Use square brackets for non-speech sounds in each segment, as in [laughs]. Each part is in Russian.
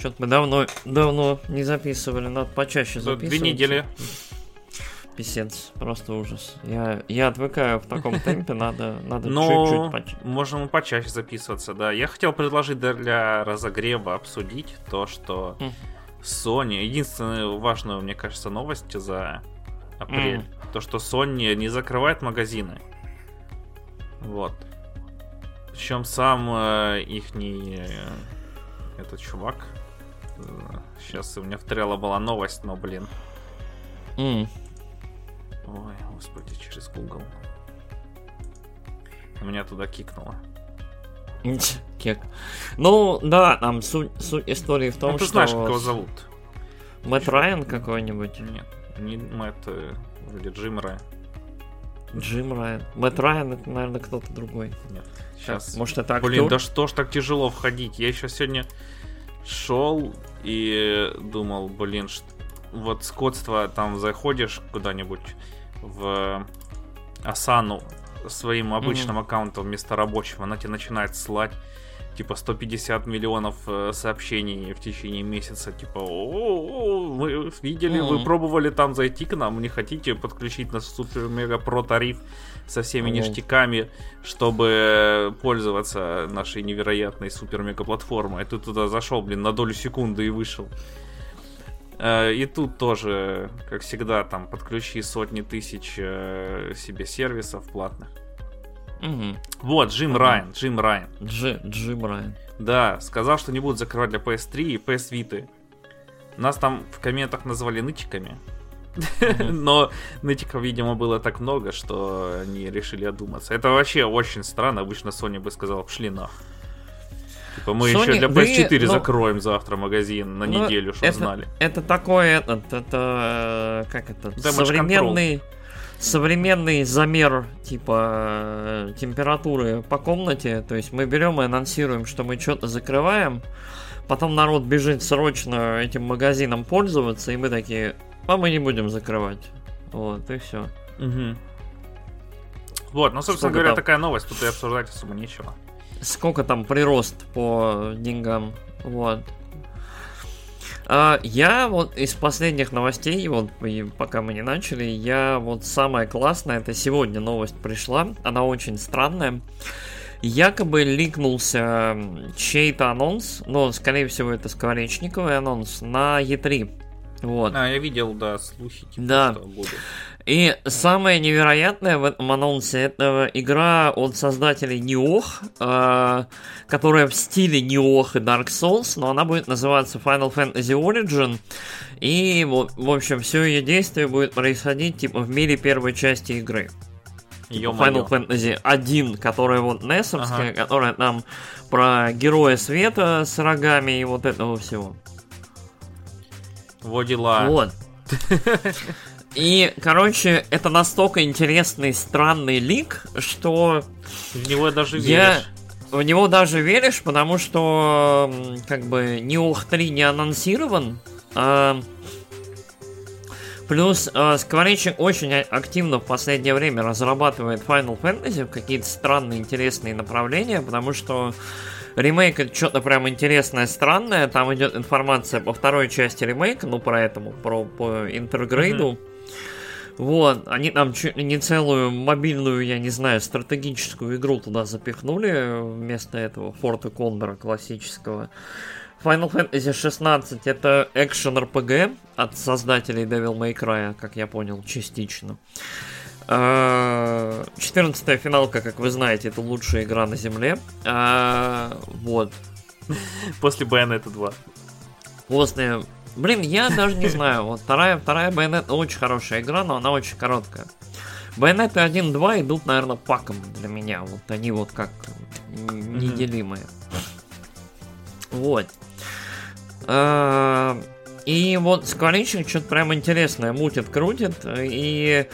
Что-то мы давно, давно не записывали, надо почаще записывать. Две недели. Писец, просто ужас. Я, я отвыкаю в таком [laughs] темпе, надо, надо Но чуть-чуть почаще. можем почаще записываться, да. Я хотел предложить для разогрева обсудить то, что Мгм. Sony... Единственная важная, мне кажется, новость за апрель. Мгм. То, что Sony не закрывает магазины. Вот. Причем сам э, ихний э, этот чувак. Сейчас у меня в трело была новость, но, блин. М. Ой, господи, через Google. Меня туда кикнуло. [laughs] Кек. Ну, да, там суть, суть истории в том, ну, ты что знаешь, как его зовут? Мэтт Райан какой-нибудь. Нет, не Мэтт, э, вроде Джим Рай. Джим Райан. Мэтт Райан это, наверное, кто-то другой. Нет, Сейчас. сейчас. Может, это актер? Блин, да что ж так тяжело входить? Я еще сегодня шел и думал, блин, ш- вот скотство, там заходишь куда-нибудь в Асану своим обычным аккаунтом вместо рабочего, она тебе начинает слать типа 150 миллионов э, сообщений в течение месяца, типа, о, вы видели, вы пробовали там зайти к нам, не хотите подключить нас супер-мега-про тариф со всеми ништяками, чтобы пользоваться нашей невероятной супер-мега-платформой. А ты туда зашел, блин, на долю секунды и вышел. Э, И тут тоже, как всегда, там подключи сотни тысяч э, себе сервисов платных. Мгм. Вот, Джим Мгм. Райан, Джим Райан. Дж- Джим Райан. Да, сказал, что не будут закрывать для PS3 и PS Vita. Нас там в комментах назвали нытиками. Мгм. [laughs] Но нытиков, видимо, было так много, что они решили одуматься. Это вообще очень странно. Обычно Sony бы сказал, пшли нах. Типа мы Sony, еще для вы, PS4 ну, закроем завтра магазин на ну, неделю, чтобы это- знали. Это этот, это э, как это, Damage современный современный замер типа э, температуры по комнате. То есть мы берем и анонсируем, что мы что-то закрываем, потом народ бежит срочно этим магазином пользоваться, и мы такие, а мы не будем закрывать. Вот и все. Мгм. Вот, ну, собственно Сколько говоря, там? такая новость, тут и обсуждать особо нечего. сколько там прирост по деньгам. Вот. А, я вот из последних новостей, вот пока мы не начали, я вот самая классная, это сегодня новость пришла, она очень странная. Якобы ликнулся чей-то анонс, но скорее всего это скворечниковый анонс на E3. Вот. А, я видел, да, слухи, типа, Да. что будет. И самое невероятное в этом анонсе это игра от создателей Неох, э, которая в стиле Неох и Dark Souls, но она будет называться Final Fantasy Origin. И, в общем, все ее действие будет происходить типа в мире первой части игры. Типа Ё-моё. Final Fantasy 1, которая вот Несовская, которая там про героя света с рогами и вот этого всего. Во дела. Вот. [laughs] И, короче, это настолько интересный, странный лик, что В него даже я веришь. в него даже веришь, потому что как бы Неох 3 не анонсирован. а, Плюс э, Скворечник очень а- активно в последнее время разрабатывает Final Fantasy в какие-то странные интересные направления, потому что ремейк это что-то прям интересное, странное. Там идет информация по второй части ремейка, ну про этому, про по интергрейду. Вот, они там чуть не целую мобильную, я не знаю, стратегическую игру туда запихнули вместо этого Форта Кондора классического. Final Fantasy 16 это экшен RPG от создателей Devil May Cry, как я понял, частично. 14 финалка, как вы знаете, это лучшая игра на земле. А, Вот. После Bayonetta 2. После... Блин, я даже не знаю. Вот вторая, вторая Bayonetta очень хорошая игра, но она очень короткая. Bayonetta 1 2 идут, наверное, паком для меня. Вот они вот как неделимые. Вот. А, И вот Скворечник что-то прям интересное мутит, крутит. И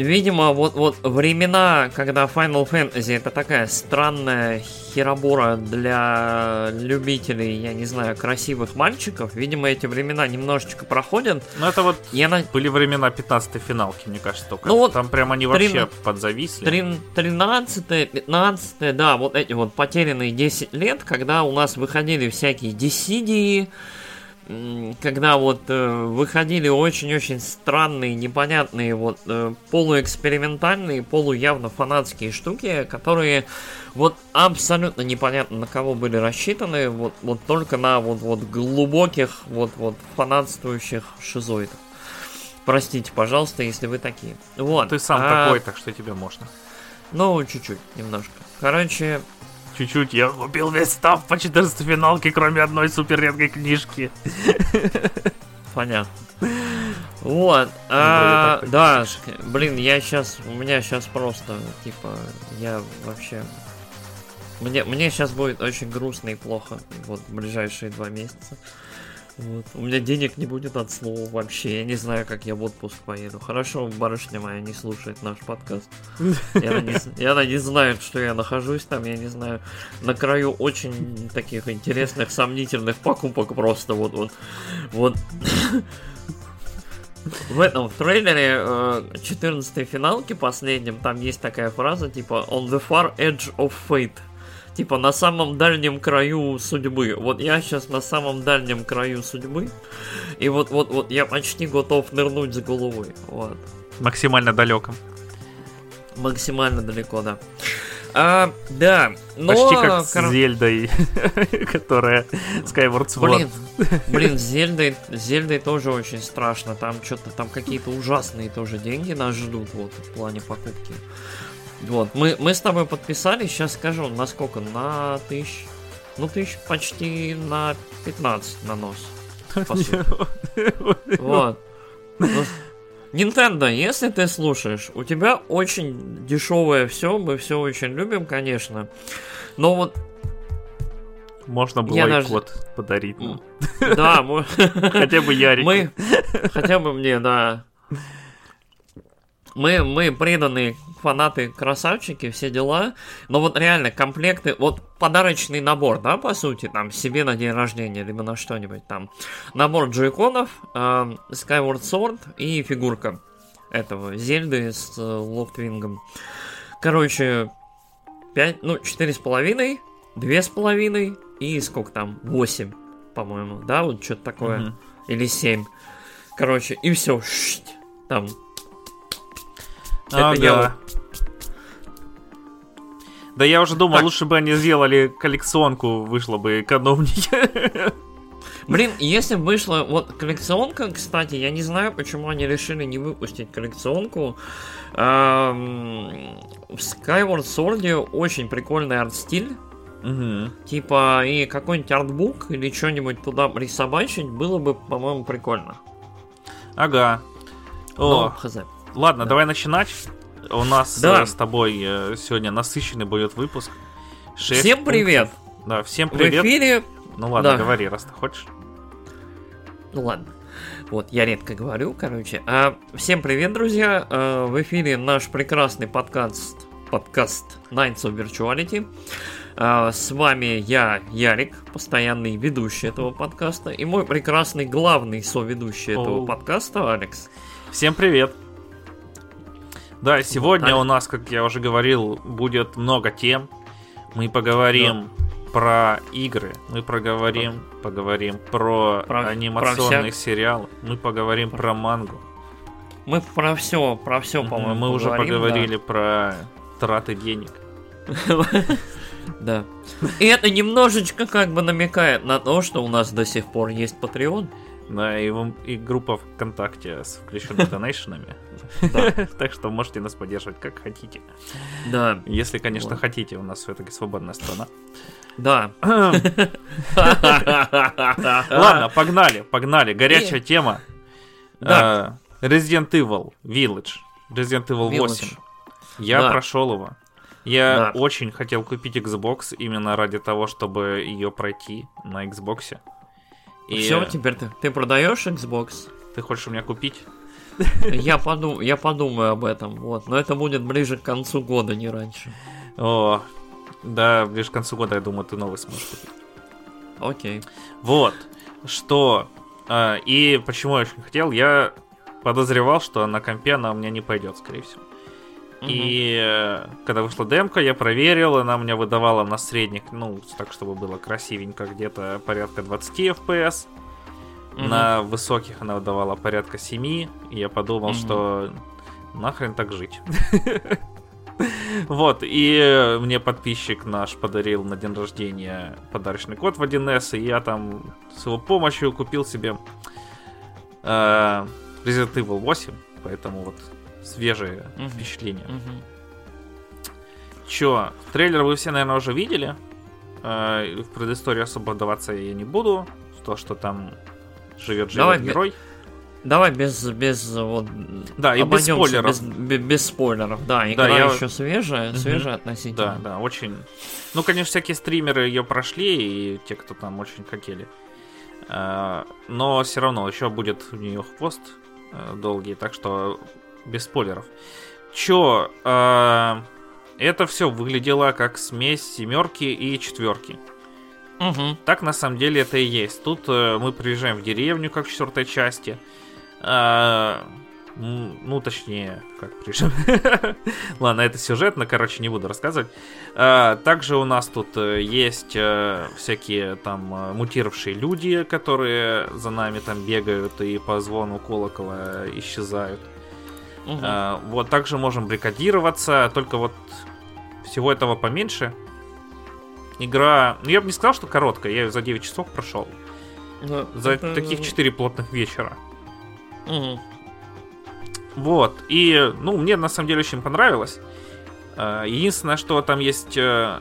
Видимо, вот, вот времена, когда Final Fantasy это такая странная херобора для любителей, я не знаю, красивых мальчиков, видимо, эти времена немножечко проходят. Ну, это вот я на... были времена 15-й финалки, мне кажется, только. Ну, вот Там прям они 3... вообще подзависли. 13-е, 15 да, вот эти вот потерянные 10 лет, когда у нас выходили всякие десидии, когда вот э, выходили очень-очень странные, непонятные, вот э, полуэкспериментальные, полуявно фанатские штуки, которые вот абсолютно непонятно на кого были рассчитаны, вот, вот только на вот, вот глубоких, вот, вот фанатствующих шизоидов. Простите, пожалуйста, если вы такие. Вот. Ты сам а... такой, так что тебе можно. Ну, чуть-чуть, немножко. Короче, чуть-чуть. Я купил весь став по 14 финалке, кроме одной супер редкой книжки. [laughs] Понятно. Вот, ну, а, да, блин, я сейчас, у меня сейчас просто, типа, я вообще, мне, мне сейчас будет очень грустно и плохо, вот, в ближайшие два месяца. Вот. У меня денег не будет от слова вообще. Я не знаю, как я в отпуск поеду. Хорошо, барышня моя не слушает наш подкаст. И она не, и знает, что я нахожусь там, я не знаю, на краю очень таких интересных, сомнительных покупок просто вот вот. Вот. В этом в трейлере 14 финалки последнем там есть такая фраза типа On the far edge of fate типа на самом дальнем краю судьбы. Вот я сейчас на самом дальнем краю судьбы, и вот вот вот я почти готов нырнуть с головой. Вот. Максимально далеком. Максимально далеко, да. А, да, но... Почти как с Зельдой, [laughs] которая Skyward Sword. Блин, блин, с Зельдой, Зельдой тоже очень страшно. Там что-то, там какие-то ужасные тоже деньги нас ждут вот в плане покупки. Вот, мы, мы с тобой подписали, сейчас скажу, на сколько? На тысяч... Ну, тысяч почти на 15 на нос. По [laughs] сути. Вот. Ну, Nintendo, если ты слушаешь, у тебя очень дешевое все, мы все очень любим, конечно. Но вот можно было я и код подарить. Да, мы... [laughs] хотя бы [laughs] Ярик. Мы... Хотя бы мне, да. Мы, мы преданные фанаты, красавчики, все дела. Но вот реально комплекты, вот подарочный набор, да, по сути, там себе на день рождения, либо на что-нибудь там. Набор джойконов, э, Skyward Sword и фигурка этого Зельды с э, Лофтвингом. Короче, 5, ну, четыре с половиной, две с половиной и сколько там, 8, по-моему, да, вот что-то такое. Mm-hmm. Или 7. Короче, и все, там это я... Да я уже думал, так. лучше бы они сделали коллекционку, вышло бы экономнее. Блин, если вышла вот коллекционка, кстати, я не знаю, почему они решили не выпустить коллекционку. Эм, в Skyward Sword очень прикольный арт-стиль. Угу. Типа, и какой-нибудь артбук или что-нибудь туда присобачить было бы, по-моему, прикольно. Ага. О, ну, хз. Ладно, да. давай начинать. У нас да. Э, с тобой э, сегодня насыщенный будет выпуск. всем привет! Пунктов. Да, всем привет. В эфире... Ну ладно, да. говори, раз ты хочешь. Ну ладно. Вот, я редко говорю, короче. А, всем привет, друзья. А, в эфире наш прекрасный подкаст, подкаст Nights of Virtuality. А, с вами я, Ярик, постоянный ведущий этого подкаста, и мой прекрасный главный соведущий этого подкаста, Алекс. Всем привет. Да, сегодня у нас, как я уже говорил, будет много тем. Мы поговорим да. про игры, мы поговорим, поговорим про, про анимационный про сериал, мы поговорим про, про мангу. Мы про все, про все, по-моему. Мы уже поговорили да. про траты денег. [laughs] Да. И это немножечко как бы намекает на то, что у нас до сих пор есть Patreon. Да, и, и группа ВКонтакте с включенными [laughs] донейшенами. [laughs] Так что можете нас поддерживать как хотите. Да. Если, конечно, хотите, у нас все-таки свободная страна. Да. [laughs] Ладно, погнали, погнали. Горячая тема. Да. Э, Resident Evil Village. Resident Evil 8. Я прошел его. Я очень хотел купить Xbox именно ради того, чтобы ее пройти на Xbox. И... Все, теперь ты, ты продаешь Xbox? Ты хочешь у меня купить? [laughs] Я, подум, я подумаю об этом, вот. Но это будет ближе к концу года, не раньше. О, да, ближе к концу года, я думаю, ты новый сможешь купить. Окей. Вот, что... э, и почему я очень хотел, я подозревал, что на компе она у меня не пойдет, скорее всего. И э, когда вышла демка, я проверил, она у меня выдавала на средних, ну, так, чтобы было красивенько, где-то порядка 20 FPS. Мгм. На высоких она выдавала порядка 7. И я подумал, Мгм. что нахрен так жить. [laughs] Вот, и мне подписчик наш подарил на день рождения подарочный код в 1С, и я там с его помощью купил себе э, Resident Evil 8, поэтому вот свежие Мгм. впечатления. Мгм. Чё, трейлер вы все, наверное, уже видели. Э, в предысторию особо вдаваться я не буду. То, что там живет живет герой. Давай без, без вот... Да, и без спойлеров. Без, бе- без спойлеров, да. Игра я- еще свежая, Мгм. свежая Да, относительно. да, очень. Ну, конечно, всякие стримеры ее прошли, и те, кто там очень хотели. Э, Но все равно еще будет у нее хвост э, долгий, так что без спойлеров. Чё, э, это все выглядело как смесь семерки и четверки. Мгм. Так на самом деле это и есть. Тут э, мы приезжаем в деревню, как в четвертой части. М, ну, точнее, как приезжаем. [laughs] Ладно, это сюжетно, короче, не буду рассказывать. А, также у нас тут э, есть э, всякие там э, мутировавшие люди, которые за нами там бегают и по звону колокола исчезают. А, вот также можем брикадироваться, только вот всего этого поменьше. Игра, ну я бы не сказал, что короткая, я ее за 9 часов прошел. Да, За это- таких 4 плотных вечера. Мгм. Вот, и, ну, мне на самом деле очень понравилось. А, Единственное, что там есть э,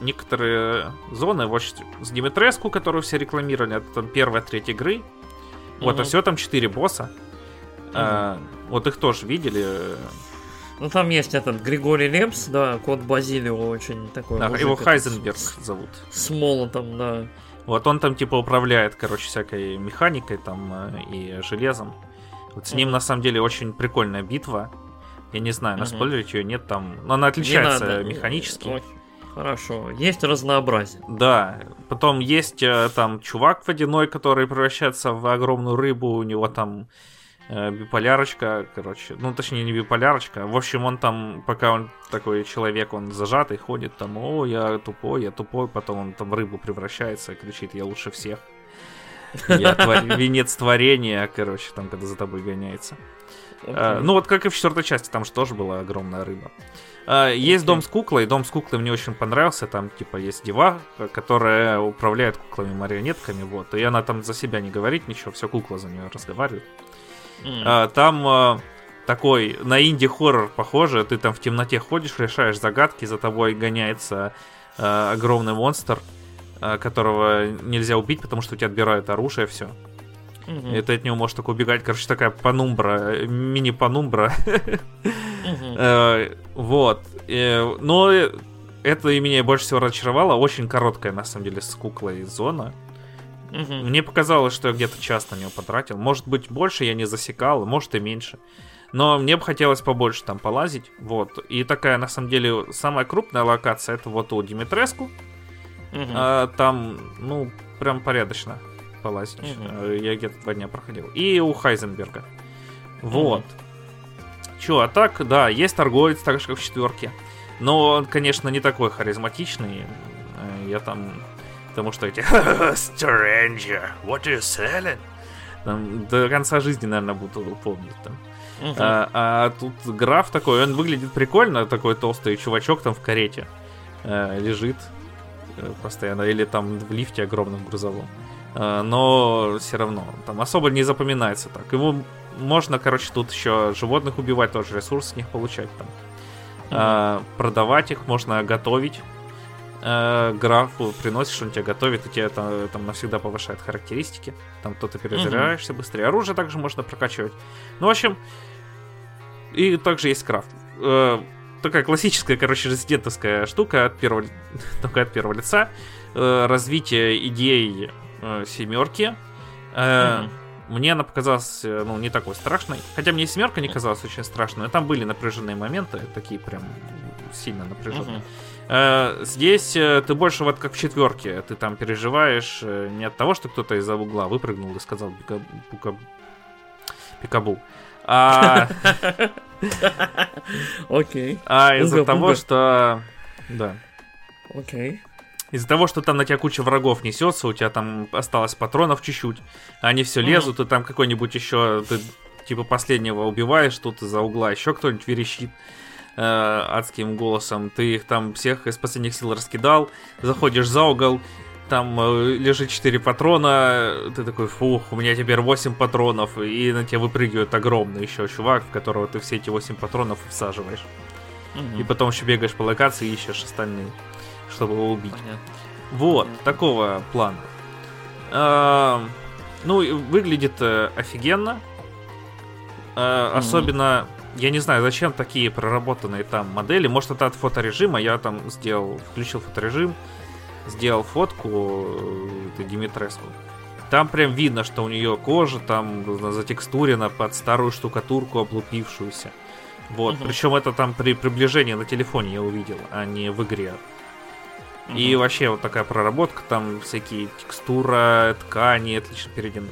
некоторые зоны, вот с Димитреску, которую все рекламировали, это там первая треть игры. Вот, а Мгм. все там 4 босса. А, Вот их тоже видели. Ну там есть этот Григорий Лепс, да, кот Базилио очень такой. Да, мужик его Хайзенберг С, зовут. с молотом, да. Вот он там типа управляет, короче, всякой механикой там э, и железом. Вот с ним Мгм. на самом деле очень прикольная битва. Я не знаю, Мгм. наспойлерить ее нет там. Но она Не отличается надо. механически. Ой, Хорошо. Есть разнообразие. Да. Потом есть э, там чувак водяной, который превращается в огромную рыбу. У него там э, биполярочка, короче. Ну, точнее, не биполярочка. В общем, он там, пока он такой человек, он зажатый, ходит там, о, я тупой, я тупой. Потом он там рыбу превращается и кричит, я лучше всех. Я твор- [laughs] венец творения, короче, там, когда за тобой гоняется. А, ну, вот как и в четвертой части, там же тоже была огромная рыба. А, есть дом с куклой. Дом с куклой мне очень понравился. Там, типа, есть дева, э, которая управляет куклами-марионетками. Вот. И она там за себя не говорит ничего, все кукла за нее разговаривает. А, там а, такой на инди-хоррор похоже. Ты там в темноте ходишь, решаешь загадки, за тобой гоняется а, огромный монстр, которого нельзя убить, потому что у тебя отбирают оружие, все. Мгм. И ты от него можешь так убегать. Короче, такая панумбра, мини-панумбра. [laughs] Вот. Э, Но это и меня больше всего разочаровало. Очень короткая, на самом деле, с куклой зона. Мгм. Мне показалось, что я где-то час на него потратил. Может быть, больше я не засекал, может и меньше. Но мне бы хотелось побольше там полазить. Вот. И такая, на самом деле, самая крупная локация это вот у Димитреску. Мгм. А, там, ну, прям порядочно полазить. Э, Я где-то два дня проходил. И у Хайзенберга. Вот. Чё, а так, да, есть торговец, так же, как в четверке. Но он, конечно, не такой харизматичный. Э, Я там... Потому что эти... [laughs] Stranger, what are you selling? Там до конца жизни, наверное, буду помнить там. Мгм. А, а тут граф такой, он выглядит прикольно, такой толстый чувачок там в карете э, лежит э, постоянно, или там в лифте огромном грузовом. Э, но все равно, там особо не запоминается так. Ему можно, короче, тут еще животных убивать, тоже ресурсы с них получать там. А, продавать их, можно готовить. Э, графу приносишь, он тебе готовит, и тебе это там навсегда повышает характеристики. Там то ты перезаряжаешься быстрее. Оружие также можно прокачивать. Ну, в общем, и также есть крафт. Э, такая классическая, короче, резидентовская штука от первого, [laughs] только от первого лица. Э, развитие идей э, семерки. Э, Мгм. мне она показалась, э, ну, не такой страшной. Хотя мне и семерка не казалась очень страшной, но там были напряженные моменты, такие прям сильно напряженные. Э, здесь э, ты больше вот как в четверке, ты там переживаешь э, не от того, что кто-то из-за угла выпрыгнул и сказал пикабу, а, Окей. а из-за того, что... Да. Окей. Из-за того, что там на тебя куча врагов несется, у тебя там осталось патронов чуть-чуть, они все лезут, и там какой-нибудь еще ты типа последнего убиваешь, тут из-за угла еще кто-нибудь верещит э, адским голосом, ты их там всех из последних сил раскидал, заходишь за угол, там э, лежит 4 патрона, ты такой, фух, у меня теперь 8 патронов, и на тебя выпрыгивает огромный еще чувак, в которого ты все эти 8 патронов всаживаешь. Мгм. И потом еще бегаешь по локации и ищешь остальные, чтобы его убить. Понятно. Вот, Понятно. такого плана. А, ну, выглядит э, офигенно. А, Мгм. Особенно, я не знаю, зачем такие проработанные там модели. Может, это от фоторежима. Я там сделал, включил фоторежим, сделал фотку э, этой Димитреску. Там прям видно, что у нее кожа там затекстурена под старую штукатурку облупившуюся. Вот, Мгм. причем это там при приближении на телефоне я увидел, а не в игре. И Мгм. вообще вот такая проработка, там всякие текстура, ткани отлично перейдены.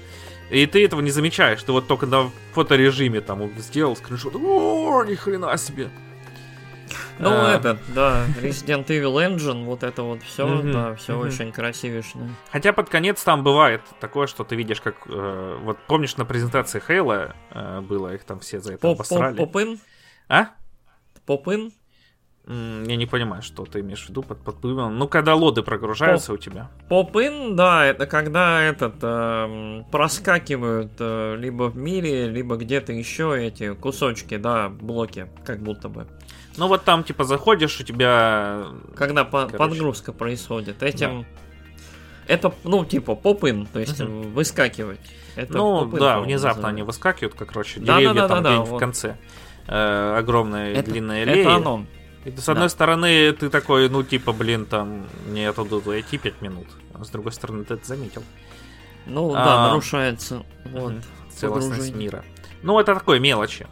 И ты этого не замечаешь, ты вот только на фоторежиме там сделал скриншот. О, ни хрена себе. Ну, А. этот, да, Resident Evil Engine, вот это вот все, да, все очень красивишно. Хотя под конец там бывает такое, что ты видишь, как... э, вот помнишь, на презентации Хейла э, было, их там все за это обосрали. Попын? А? Попын? Я не понимаю, что ты имеешь в виду под подплывом. Ну, когда лоды прогружаются у тебя. Попын, да, это когда этот эм, проскакивают э, либо в мире, либо где-то еще эти кусочки, да, блоки, как будто бы. Ну, вот там, типа, заходишь, у тебя... Когда по- подгрузка происходит. Этим. Это, ну, типа, попын, то есть Мгм. выскакивать. Это ну, попын, да, внезапно они выскакивают, как, короче, Да, да, деревья да, там да, да, где-нибудь в вот. конце. Э, огромная Это- длинная Это аллея. оно. И с одной Да. стороны, ты такой, ну, типа, блин, там, мне оттуда дойти 5 минут. А с другой стороны, ты это заметил. Ну, А. да, нарушается. Вот. Целостность погружение. мира. Ну, это такое мелочи.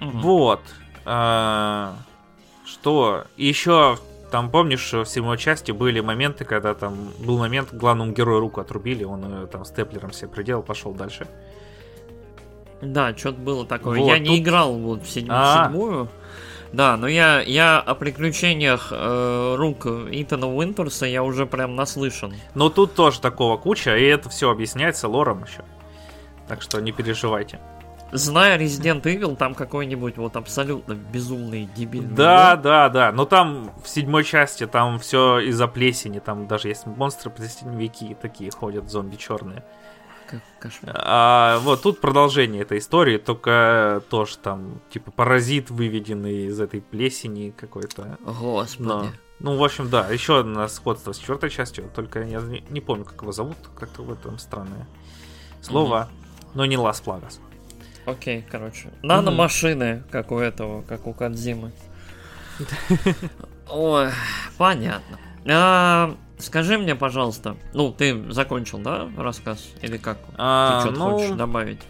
Мгм. Вот. А, Что? еще там, помнишь, в седьмой части были моменты, когда там был момент, главному герою руку отрубили, он ее там степлером себе приделал, пошел дальше. Да, что-то было такое. Вот, я не тут- играл вот в А. седьмую. Да, но я, я о приключениях э, рук Итана Уинтерса я уже прям наслышан. Но тут тоже такого куча, и это все объясняется лором еще. Так что не переживайте. Зная Resident Evil, там какой-нибудь вот абсолютно безумный дебильный. Да, лор. да, да. Но там в седьмой части там все из-за плесени. Там даже есть монстры плесневики такие ходят, зомби черные. Кошмар. А вот тут продолжение этой истории, только тоже там, типа, паразит выведенный из этой плесени какой-то. Господи. Но- Ну, в общем, да, еще одно сходство с четвертой частью, только я не, не помню, как его зовут, как-то в этом странное слово, но не Лас Плагас. Окей, короче. Наномашины, как у этого, как у Кадзимы. [laughs] Ой, понятно. А, скажи мне, пожалуйста, ну, ты закончил, да, рассказ? Или как? А, ты что-то ну, хочешь добавить?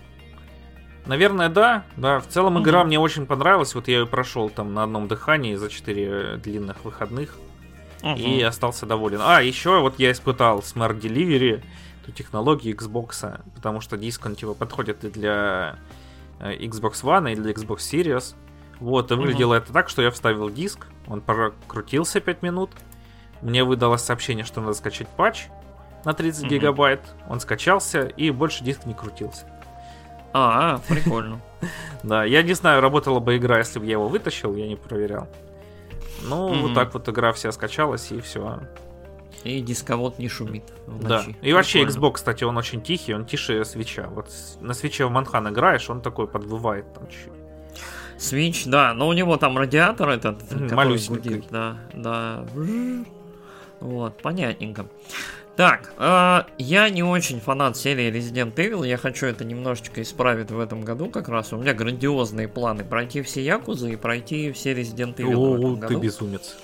Наверное, да. Да, в целом игра Мгм. мне очень понравилась. Вот я ее прошел там на одном дыхании за 4 длинных выходных и Мгм. остался доволен. А, еще вот я испытал Smart Delivery, эту технологию Xbox, потому что диск, он типа подходит и для э, Xbox One, и для Xbox Series. Вот, и выглядело это так, что я вставил диск, он прокрутился 5 минут, мне выдалось сообщение, что надо скачать патч на 30 Мгм. гигабайт, он скачался, и больше диск не крутился. А, прикольно. [laughs] Да, я не знаю, работала бы игра, если бы я его вытащил, я не проверял. Ну, вот так вот игра вся скачалась, и все. И дисковод не шумит Да. И вообще. Xbox, кстати, он очень тихий, он тише свеча. Вот на свече в Манхан играешь, он такой подвывает там чуть-чуть. Switch, да, но у него там радиатор этот, который гудит, да, да. Вот, понятненько. Так, а, я не очень фанат серии Resident Evil, я хочу это немножечко исправить в этом году как раз. У меня грандиозные планы пройти все Якузы и пройти все Resident Evil в этом О, ты году. безумец.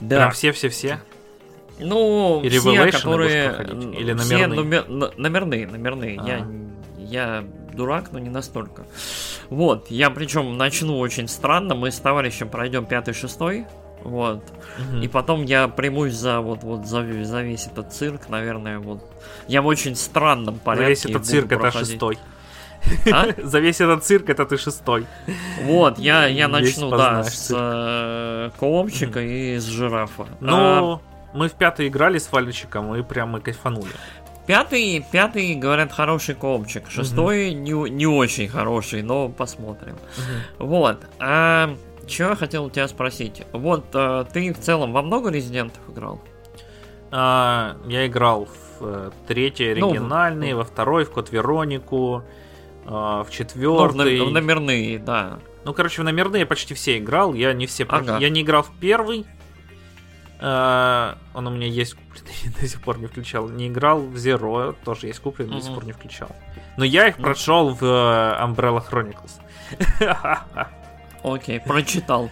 Да, Прям все-все-все. ну, И все, которые... Или все номерные? номер- н- номерные, номерные. Я, А. я дурак, но не настолько. Вот, я причем начну очень странно, мы с товарищем пройдем пятый-шестой, вот. Угу. И потом я примусь за вот, вот за, за весь этот цирк, наверное, вот. Я в очень странном порядке. За весь этот цирк проходить. это шестой. А? [laughs] За весь этот цирк это ты шестой. Вот, я, я начну, да, с э, коломчика и с жирафа. Ну, а... мы в пятый играли с фальчиком и прям мы кайфанули. Пятый, пятый, говорят, хороший коломчик. Шестой угу. не, не очень хороший, но посмотрим. Угу. Вот. А, что я хотел у тебя спросить? Вот, а, ты в целом во много резидентов играл? А, я играл в э, третий ну, оригинальный, ну, во второй в Код Веронику, а, в четвертый. Ну, в, номерные, да. Ну, короче, в номерные я почти все играл. Я не все ага. Я не играл в первый. А, он у меня есть [laughs] купленный, до сих пор не включал. Не играл в Zero, тоже есть купленный, mm-hmm. до сих пор не включал. Но я их mm-hmm. прошел в uh, Umbrella Chronicles. [laughs] Окей, прочитал.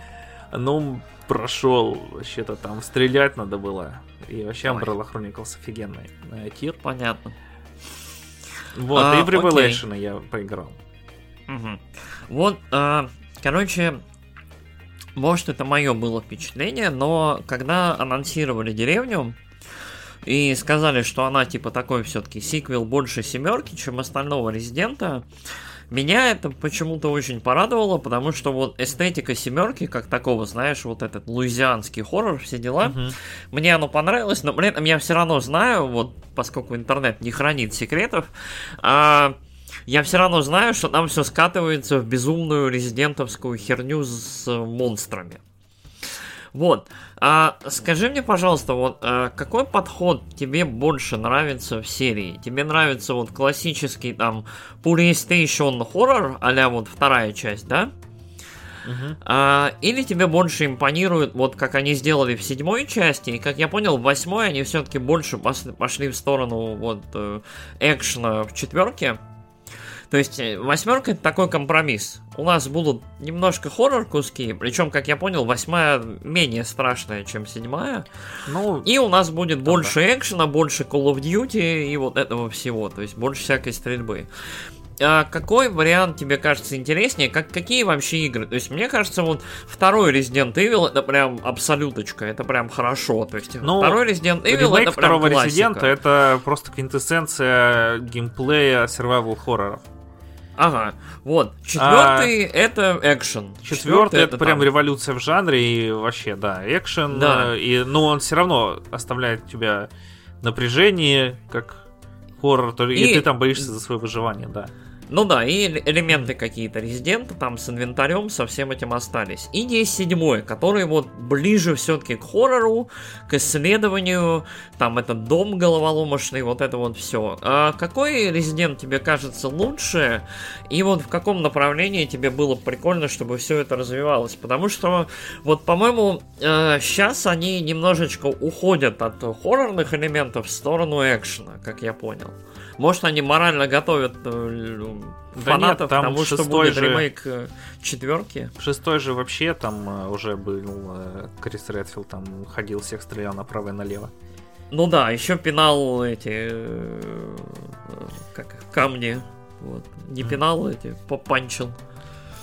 Ну, прошел. Вообще-то там стрелять надо было. И вообще Umbrella Chronicles офигенный. Тир. Понятно. Вот, а, и в Revelation окей. я поиграл. Угу. Вот, а, короче, может это мое было впечатление, но когда анонсировали деревню и сказали, что она типа такой все-таки сиквел больше семерки, чем остального Резидента, меня это почему-то очень порадовало, потому что вот эстетика семерки, как такого, знаешь, вот этот луизианский хоррор, все дела, uh мне оно понравилось, но этом я все равно знаю, вот поскольку интернет не хранит секретов, а, я все равно знаю, что там все скатывается в безумную резидентовскую херню с монстрами. Вот. А скажи мне, пожалуйста, вот а, какой подход тебе больше нравится в серии? Тебе нравится вот классический там PlayStation хоррор, а вот вторая часть, да? Uh-huh. А, или тебе больше импонирует, вот как они сделали в седьмой части, и как я понял, в восьмой они все-таки больше пошли в сторону вот э, экшена в четверке. То есть э, восьмерка это такой компромисс. У нас будут немножко хоррор куски, причем, как я понял, восьмая менее страшная, чем седьмая. Ну, и у нас будет да, больше да. экшена, больше Call of Duty и вот этого всего, то есть больше всякой стрельбы. А какой вариант тебе кажется интереснее? Как, какие вообще игры? То есть, мне кажется, вот второй Resident Evil это прям абсолюточка, это прям хорошо. То есть, ну, второй Resident Evil это прям второго классика. Resident это просто квинтэссенция геймплея survival хорроров. Ага, вот. Четвертый а, это экшен. Четвертый это, это прям там. революция в жанре и вообще, да, экшен. Да. И, но он все равно оставляет тебя напряжение, как хоррор, и, и ты там боишься за свое выживание, да. Ну да, и элементы какие-то резидента там с инвентарем, со всем этим остались. И есть седьмой, который вот ближе все-таки к хоррору, к исследованию, там этот дом головоломочный, вот это вот все. А какой резидент тебе кажется лучше? И вот в каком направлении тебе было прикольно, чтобы все это развивалось? Потому что вот, по-моему, э, сейчас они немножечко уходят от хоррорных элементов в сторону экшена, как я понял. Может, они морально готовят э, фанатов да нет, тому, что будет же... ремейк э, четверки? Шестой же вообще там э, уже был Крис Редфилд там ходил, всех стрелял направо и налево. Ну да, еще пинал эти как камни. Вот. Не пинал эти, попанчил.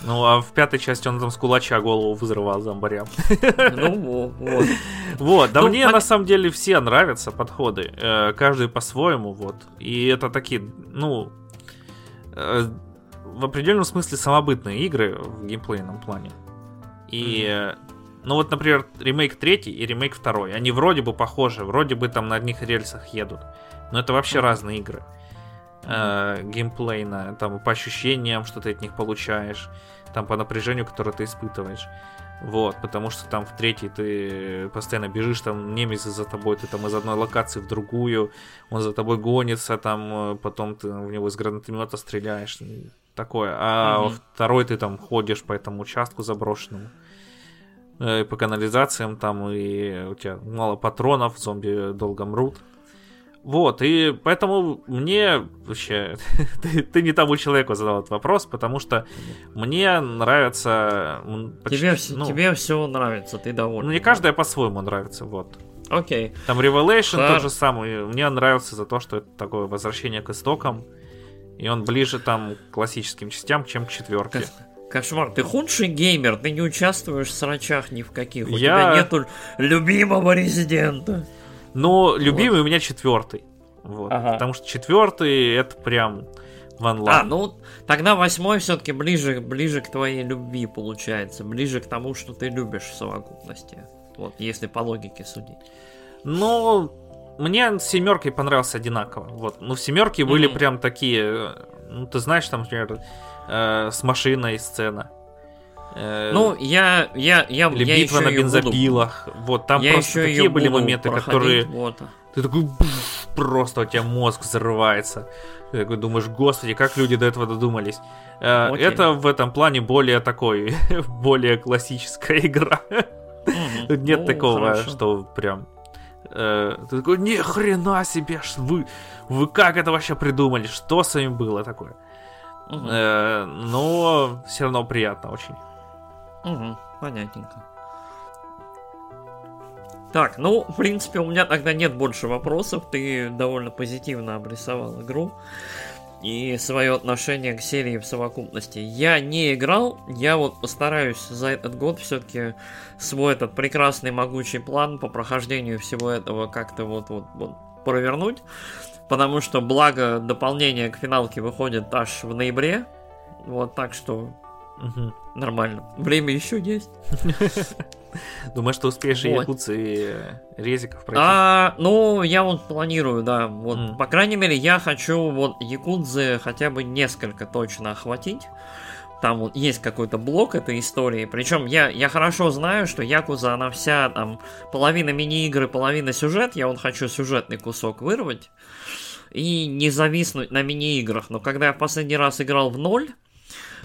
Ну, а в пятой части он там с кулача голову взрывал зомбарям. Ну, вот. Вот, да ну, мне на самом деле все нравятся подходы. Э, каждый по-своему, вот. И это такие, ну, э, в определенном смысле самобытные игры в геймплейном плане. И, ну вот, например, ремейк третий и ремейк второй. Они вроде бы похожи, вроде бы там на одних рельсах едут. Но это вообще разные игры э, геймплейно, там по ощущениям, что ты от них получаешь, там по напряжению, которое ты испытываешь. Вот, потому что там в третьей ты постоянно бежишь, там немец за тобой, ты там из одной локации в другую, он за тобой гонится, там потом ты в него из гранатомета стреляешь, такое. А mm-hmm. во второй ты там ходишь по этому участку заброшенному, э, по канализациям там, и у тебя мало патронов, зомби долго мрут. Вот, и поэтому мне вообще, [laughs] ты, ты не тому человеку задал этот вопрос, потому что мне нравится... Почти, тебе, ну, тебе все нравится, ты доволен. Мне каждое по-своему нравится, вот. Окей. Там Revelation Хар... тот же самый, мне нравился за то, что это такое возвращение к истокам, И он ближе там к классическим частям, чем к четверке. Кошмар, ты худший геймер, ты не участвуешь в срачах ни в каких. У Я- тебя нету любимого резидента. Но любимый у меня четвертый. Вот. Ага. Потому что четвертый это прям Love. А, ну тогда восьмой все-таки ближе, ближе к твоей любви получается, ближе к тому, что ты любишь в совокупности. Вот, если по логике судить. Ну, мне с семеркой понравился одинаково. Вот. Ну, в семерке были Мгм. прям такие. э, Ну, ты знаешь, там, например, э, с машиной сцена. Э, Ну, я, я, я, или я битва на её буду- бензопилах. Вот, там я просто такие были моменты, которые. Вот. Ты такой «Пф», просто у тебя мозг взрывается. Ты такой думаешь, господи, как люди до этого додумались. Э, Окей. Это в этом плане более такой, [laughs] более классическая игра. Тут нет Ну, такого, хорошо. что прям... э, ты такой, ни хрена себе, вы, вы как это вообще придумали? Что с вами было такое? Мгм. Э, но все равно приятно очень. Мгм, понятненько. Так, ну, в принципе, у меня тогда нет больше вопросов. Ты довольно позитивно обрисовал игру и свое отношение к серии в совокупности. Я не играл, я вот постараюсь за этот год все-таки свой этот прекрасный могучий план по прохождению всего этого как-то вот, вот, вот провернуть. Потому что, благо, дополнение к финалке выходит аж в ноябре. Вот так что Мгм. нормально. Время еще есть. [laughs] Думаешь, что успеешь и Вот. якутцы, и резиков пройти? А, ну, я вот планирую, да. Вот, М. по крайней мере, я хочу вот Якудзы хотя бы несколько точно охватить. Там вот есть какой-то блок этой истории. Причем я, я хорошо знаю, что Якуза, она вся там половина мини-игры, половина сюжет. Я вот хочу сюжетный кусок вырвать и не зависнуть на мини-играх. Но когда я в последний раз играл в ноль,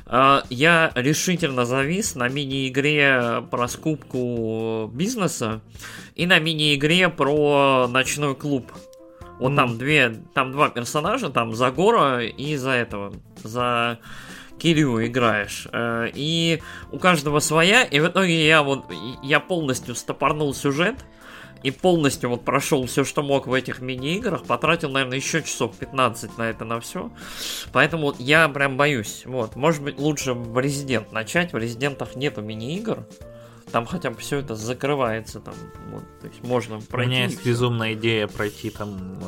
я решительно завис на мини-игре про скупку бизнеса и на мини-игре про ночной клуб. Вот Мгм. там две, там два персонажа, там за Гора и за этого, за Кирю играешь. Э, И у каждого своя, и в итоге я вот, я полностью стопорнул сюжет, и полностью вот прошел все, что мог в этих мини-играх, потратил, наверное, еще часов 15 на это, на все. Поэтому я прям боюсь. Вот, может быть, лучше в Резидент начать. В Резидентах нету мини-игр. Там хотя бы все это закрывается, там, вот, то есть можно У пройти. меня и есть безумная идея пройти там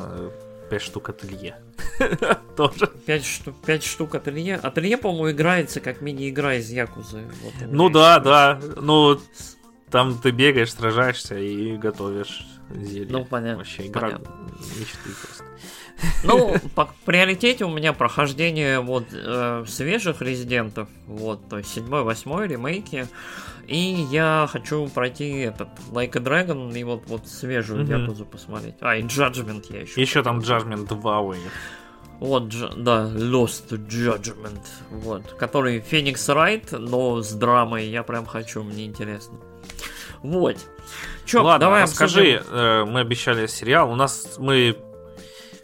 5 штук ателье. [laughs] Тоже. Пять штук, пять штук ателье. Ателье, по-моему, играется как мини-игра из Якузы. Вот у меня Ну да, да. Ну, там ты бегаешь, сражаешься и готовишь зелье. Ну, понятно, Вообще игра понятно. мечты просто. Ну, [laughs] по приоритете у меня прохождение вот э, свежих резидентов, вот, то есть 7 8 ремейки. И я хочу пройти этот Like a Dragon и вот, вот свежую Мгм. Якузу посмотреть. А, и Judgment я еще. Еще там Judgment 2 у них. Вот, да, Lost Judgment, вот, который Феникс Райт, но с драмой, я прям хочу, мне интересно. Вот. Чё, Ладно, давай расскажи, обсудим э, мы обещали сериал. У нас мы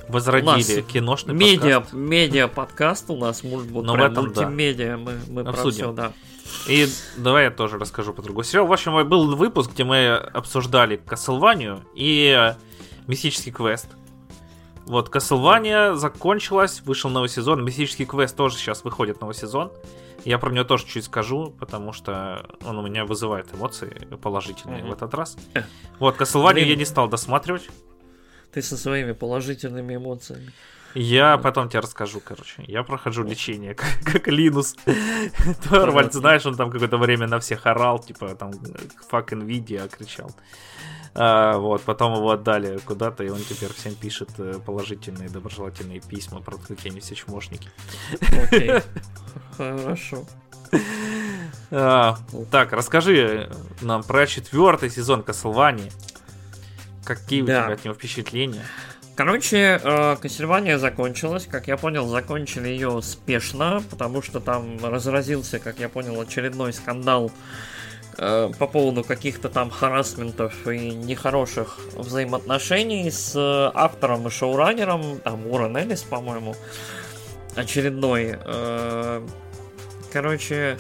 возродили У нас киношный медиа, подкаст. медиа подкаст у нас, может быть, в прям этом да. мультимедиа, мы, мы про Обсудим. все, да. И давай я тоже расскажу по другому сериалу. В общем, был выпуск, где мы обсуждали Castlevania и Мистический квест. Вот, Castlevania закончилась, вышел новый сезон. Мистический квест тоже сейчас выходит новый сезон. Я про него тоже чуть скажу, потому что он у меня вызывает эмоции положительные Мгм. в этот раз. Вот, Castlevania я не стал досматривать. Ты со своими положительными эмоциями. Я потом тебе расскажу, короче. Я прохожу лечение, как, [laughs] как Линус. [laughs] Торвальд, знаешь, он там какое-то время на всех орал, типа там fuck Nvidia кричал. А, вот, потом его отдали куда-то, и он теперь всем пишет э, положительные, доброжелательные письма про то, какие они все чмошники. Окей. [laughs] Хорошо. А, так, расскажи нам про четвертый сезон Castlevania. Какие у тебя от него впечатления? Короче, э, Castlevania закончилась. Как я понял, закончили ее спешно, потому что там разразился, как я понял, очередной скандал э, по поводу каких-то там харасментов и нехороших взаимоотношений с э, автором и шоураннером, там Уоррен Эллис, по-моему, очередной. Э, короче,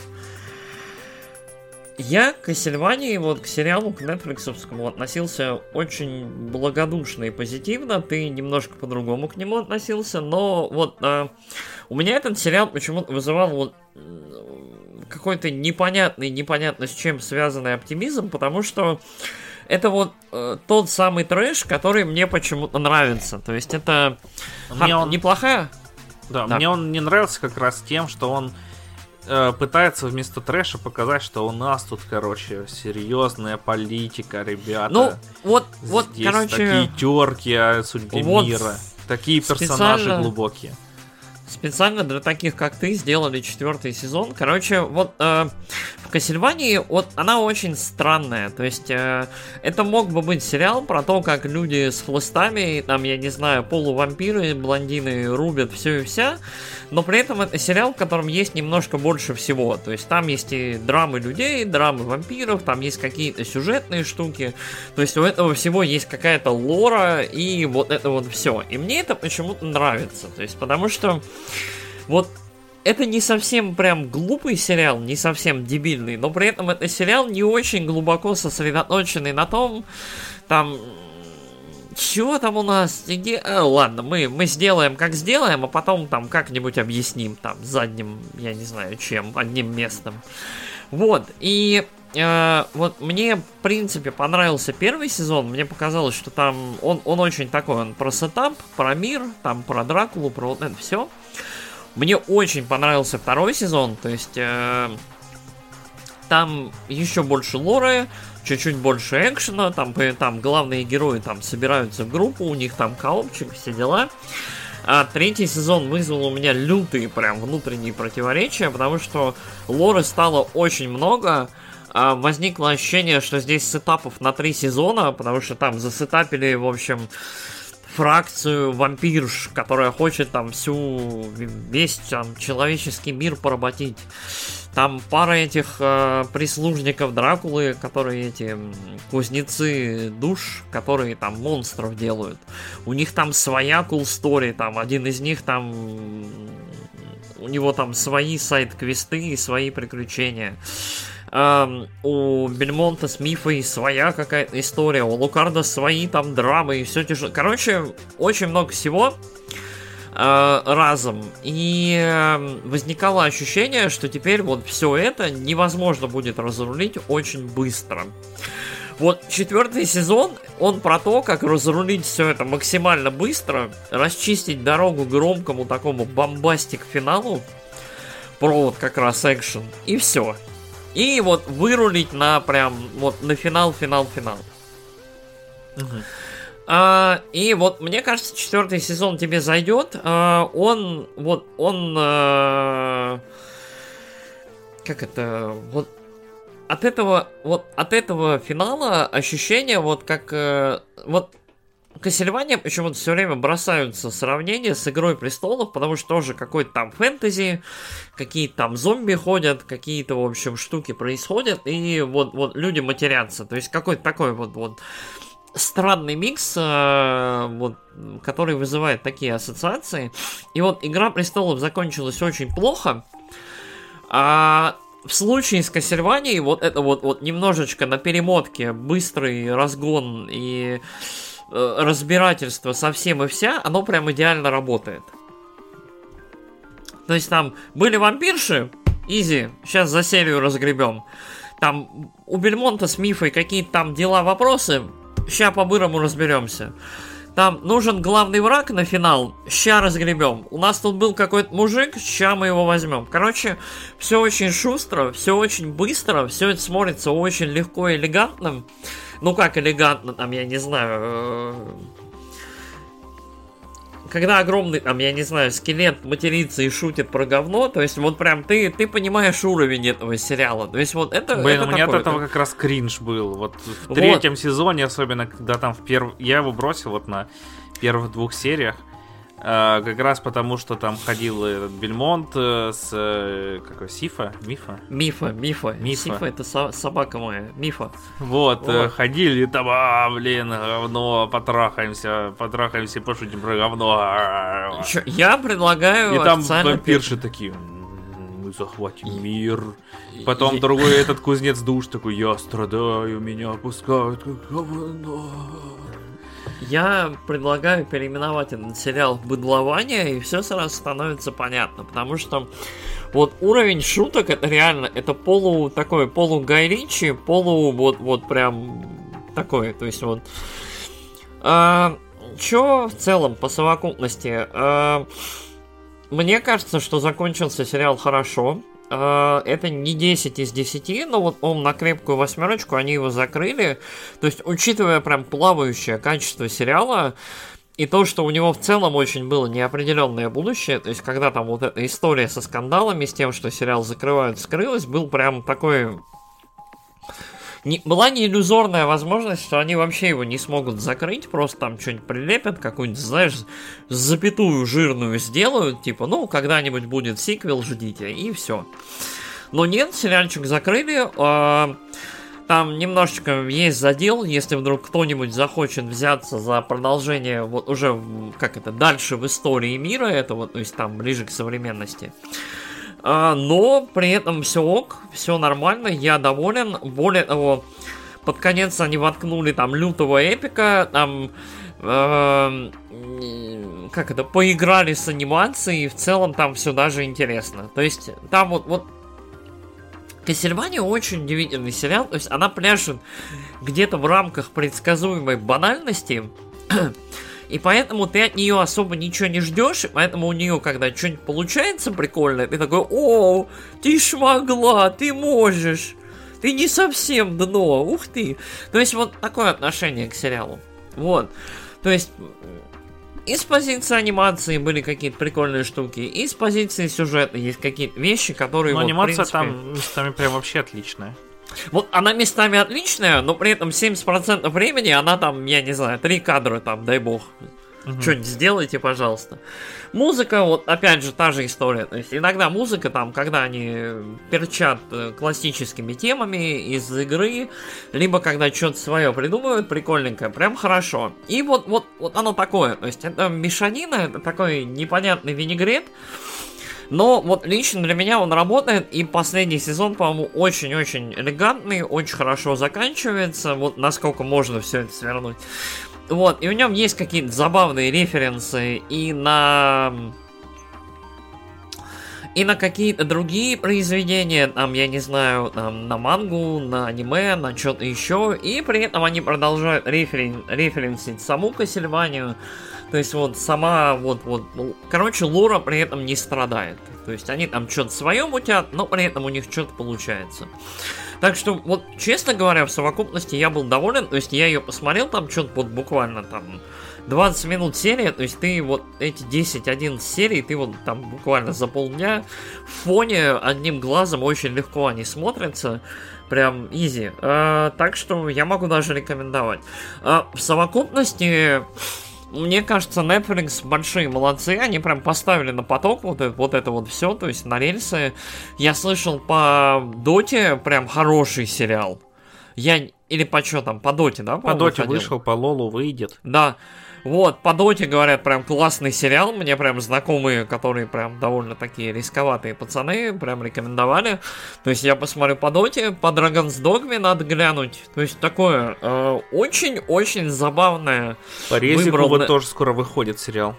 я к Кассельвании, вот к сериалу, к Netflix относился очень благодушно и позитивно. Ты немножко по-другому к нему относился, но вот а, у меня этот сериал почему-то вызывал вот какой-то непонятный, непонятно с чем связанный оптимизм, потому что это вот э, тот самый трэш, который мне почему-то нравится. То есть это мне он... неплохая. Да, да, мне он не нравился как раз тем, что он э, пытается вместо трэша показать, что у нас тут, короче, серьезная политика, ребята. Ну, вот, вот, Здесь короче... такие терки о судьбе вот мира. Такие персонажи специально... глубокие. Специально для таких, как ты, сделали четвертый сезон. Короче, вот э, в Кассельвании вот она очень странная. То есть э, это мог бы быть сериал про то, как люди с хлыстами, там, я не знаю, полувампиры, блондины рубят все и вся. Но при этом это сериал, в котором есть немножко больше всего. То есть там есть и драмы людей, драмы вампиров, там есть какие-то сюжетные штуки. То есть у этого всего есть какая-то лора и вот это вот все. И мне это почему-то нравится. То есть потому что вот это не совсем прям глупый сериал, не совсем дебильный, но при этом это сериал не очень глубоко сосредоточенный на том, там, чего там у нас, где... А, ладно, мы, мы сделаем как сделаем, а потом там как-нибудь объясним, там, задним, я не знаю чем, одним местом. Вот, и э, вот мне, в принципе, понравился первый сезон. Мне показалось, что там он, он очень такой, он про сетап, про мир, там про Дракулу, про вот это все. Мне очень понравился второй сезон, то есть э, там еще больше лоры, чуть-чуть больше экшена, там, там главные герои там собираются в группу, у них там коопчик, все дела. А третий сезон вызвал у меня лютые прям внутренние противоречия, потому что лоры стало очень много, а возникло ощущение, что здесь сетапов на три сезона, потому что там засетапили, в общем, фракцию вампирш, которая хочет там всю весь там человеческий мир поработить. Там пара этих э, прислужников Дракулы, которые эти кузнецы душ, которые там монстров делают. У них там своя cool story, там один из них там у него там свои сайт-квесты и свои приключения. У Бельмонта с Мифой своя какая-то история, у Лукарда свои там драмы и все тяжело. Короче, очень много всего uh, разом. И возникало ощущение, что теперь вот все это невозможно будет разрулить очень быстро. Вот четвертый сезон, он про то, как разрулить все это максимально быстро, расчистить дорогу громкому такому бомбастик финалу, про вот как раз экшен, и все. И вот вырулить на прям вот на финал, финал, финал. Угу. А, и вот мне кажется, четвертый сезон тебе зайдет. А, он вот он а, как это вот от этого вот от этого финала ощущение вот как э, вот Кассельвания почему-то все время бросаются сравнения с Игрой Престолов, потому что тоже какой-то там фэнтези, какие-то там зомби ходят, какие-то, в общем, штуки происходят, и вот, вот люди матерятся. То есть какой-то такой вот, вот странный микс, э, вот, который вызывает такие ассоциации. И вот Игра Престолов закончилась очень плохо, а в случае с Кассельванией вот это вот, вот немножечко на перемотке, быстрый разгон и разбирательство со всем и вся, оно прям идеально работает. То есть там были вампирши, изи, сейчас за серию разгребем. Там у Бельмонта с Мифой какие-то там дела, вопросы, ща по-бырому разберемся. Там нужен главный враг на финал, ща разгребем. У нас тут был какой-то мужик, ща мы его возьмем. Короче, все очень шустро, все очень быстро, все это смотрится очень легко и элегантно. Ну как элегантно, там, я не знаю... Когда огромный, там, я не знаю, скелет матерится и шутит про говно, то есть вот прям ты, ты понимаешь уровень этого сериала. То есть вот это... Блин, это у меня такое, от этого это... как раз кринж был. Вот в Вот. третьем сезоне, особенно когда там в перв... Я его бросил вот на первых двух сериях. А, как раз потому, что там ходил этот Бельмонт э, с... э, какой, Сифа? Мифа? Мифа, мифа. Мифа. Сифа это со- собака моя. Мифа. Вот, э, Вот. ходили там, а, блин, говно, потрахаемся, потрахаемся, пошутим про говно. Чё, я предлагаю И там вампирши такие, «М, мы захватим мир. Потом другой этот кузнец душ такой, я страдаю, меня опускают как говно. Я предлагаю переименовать этот сериал в «Быдлование», и все сразу становится понятно, потому что вот уровень шуток, это реально, это полу, такой, полу Гай полу, вот, вот прям такой, то есть вот... А, чё в целом по совокупности? А, мне кажется, что закончился сериал хорошо. А, это не 10 из 10, но вот он на крепкую восьмерочку, они его закрыли. То есть, учитывая прям плавающее качество сериала, и то, что у него в целом очень было неопределенное будущее, то есть когда там вот эта история со скандалами, с тем, что сериал закрывают, скрылась, был прям такой не, была не иллюзорная возможность, что они вообще его не смогут закрыть, просто там что-нибудь прилепят, какую-нибудь, знаешь, запятую жирную сделают, типа, ну, когда-нибудь будет сиквел, ждите, и все. Но нет, сериальчик закрыли, э, там немножечко есть задел, если вдруг кто-нибудь захочет взяться за продолжение, вот уже, как это, дальше в истории мира этого, то есть там ближе к современности. Но при этом все ок, все нормально, я доволен. Более того, под конец они воткнули там лютого эпика, там э, как это, поиграли с анимацией, и в целом там все даже интересно. То есть там вот, вот Кассельвания очень удивительный сериал, то есть она пляшет где-то в рамках предсказуемой банальности, и поэтому ты от нее особо ничего не ждешь, поэтому у нее, когда что-нибудь получается прикольное, ты такой, о, ты ж могла, ты можешь, ты не совсем дно, ух ты. То есть вот такое отношение к сериалу. Вот. То есть и с позиции анимации были какие-то прикольные штуки, и с позиции сюжета есть какие-то вещи, которые... Но вот, анимация принципе... там местами прям вообще отличная. Вот она местами отличная, но при этом 70% времени она там, я не знаю, три кадра там, дай бог. Угу. Что-нибудь сделайте, пожалуйста. Музыка, вот опять же, та же история. То есть иногда музыка там, когда они перчат э, классическими темами из игры, либо когда что-то свое придумывают, прикольненькое, прям хорошо. И вот, вот, вот оно такое. То есть это мешанина, это такой непонятный винегрет. Но вот лично для меня он работает, и последний сезон, по-моему, очень-очень элегантный, очень хорошо заканчивается, вот насколько можно все это свернуть. Вот, и в нем есть какие-то забавные референсы и на и на какие-то другие произведения, там, я не знаю, там, на мангу, на аниме, на что-то еще, и при этом они продолжают референ, референсить саму Кассельванию, то есть вот сама вот вот, ну, короче, Лора при этом не страдает. То есть они там что-то свое мутят, но при этом у них что-то получается. Так что, вот, честно говоря, в совокупности я был доволен. То есть я ее посмотрел там что-то вот буквально там 20 минут серия. То есть ты вот эти 10-11 серий, ты вот там буквально за полдня в фоне одним глазом очень легко они смотрятся. Прям изи. А, так что я могу даже рекомендовать. А, в совокупности мне кажется, Netflix большие молодцы, они прям поставили на поток вот это вот, это вот все, то есть на рельсы. Я слышал по Доте прям хороший сериал. Я или по что там, по Доте, да? По Доте вышел, по Лолу выйдет. Да. Вот, по Доте, говорят, прям классный сериал. Мне прям знакомые, которые прям довольно такие рисковатые пацаны, прям рекомендовали. То есть я посмотрю по Доте, по Dragon's Dogme надо глянуть. То есть такое э, очень-очень забавное. По Резику выбрал... вот тоже скоро выходит сериал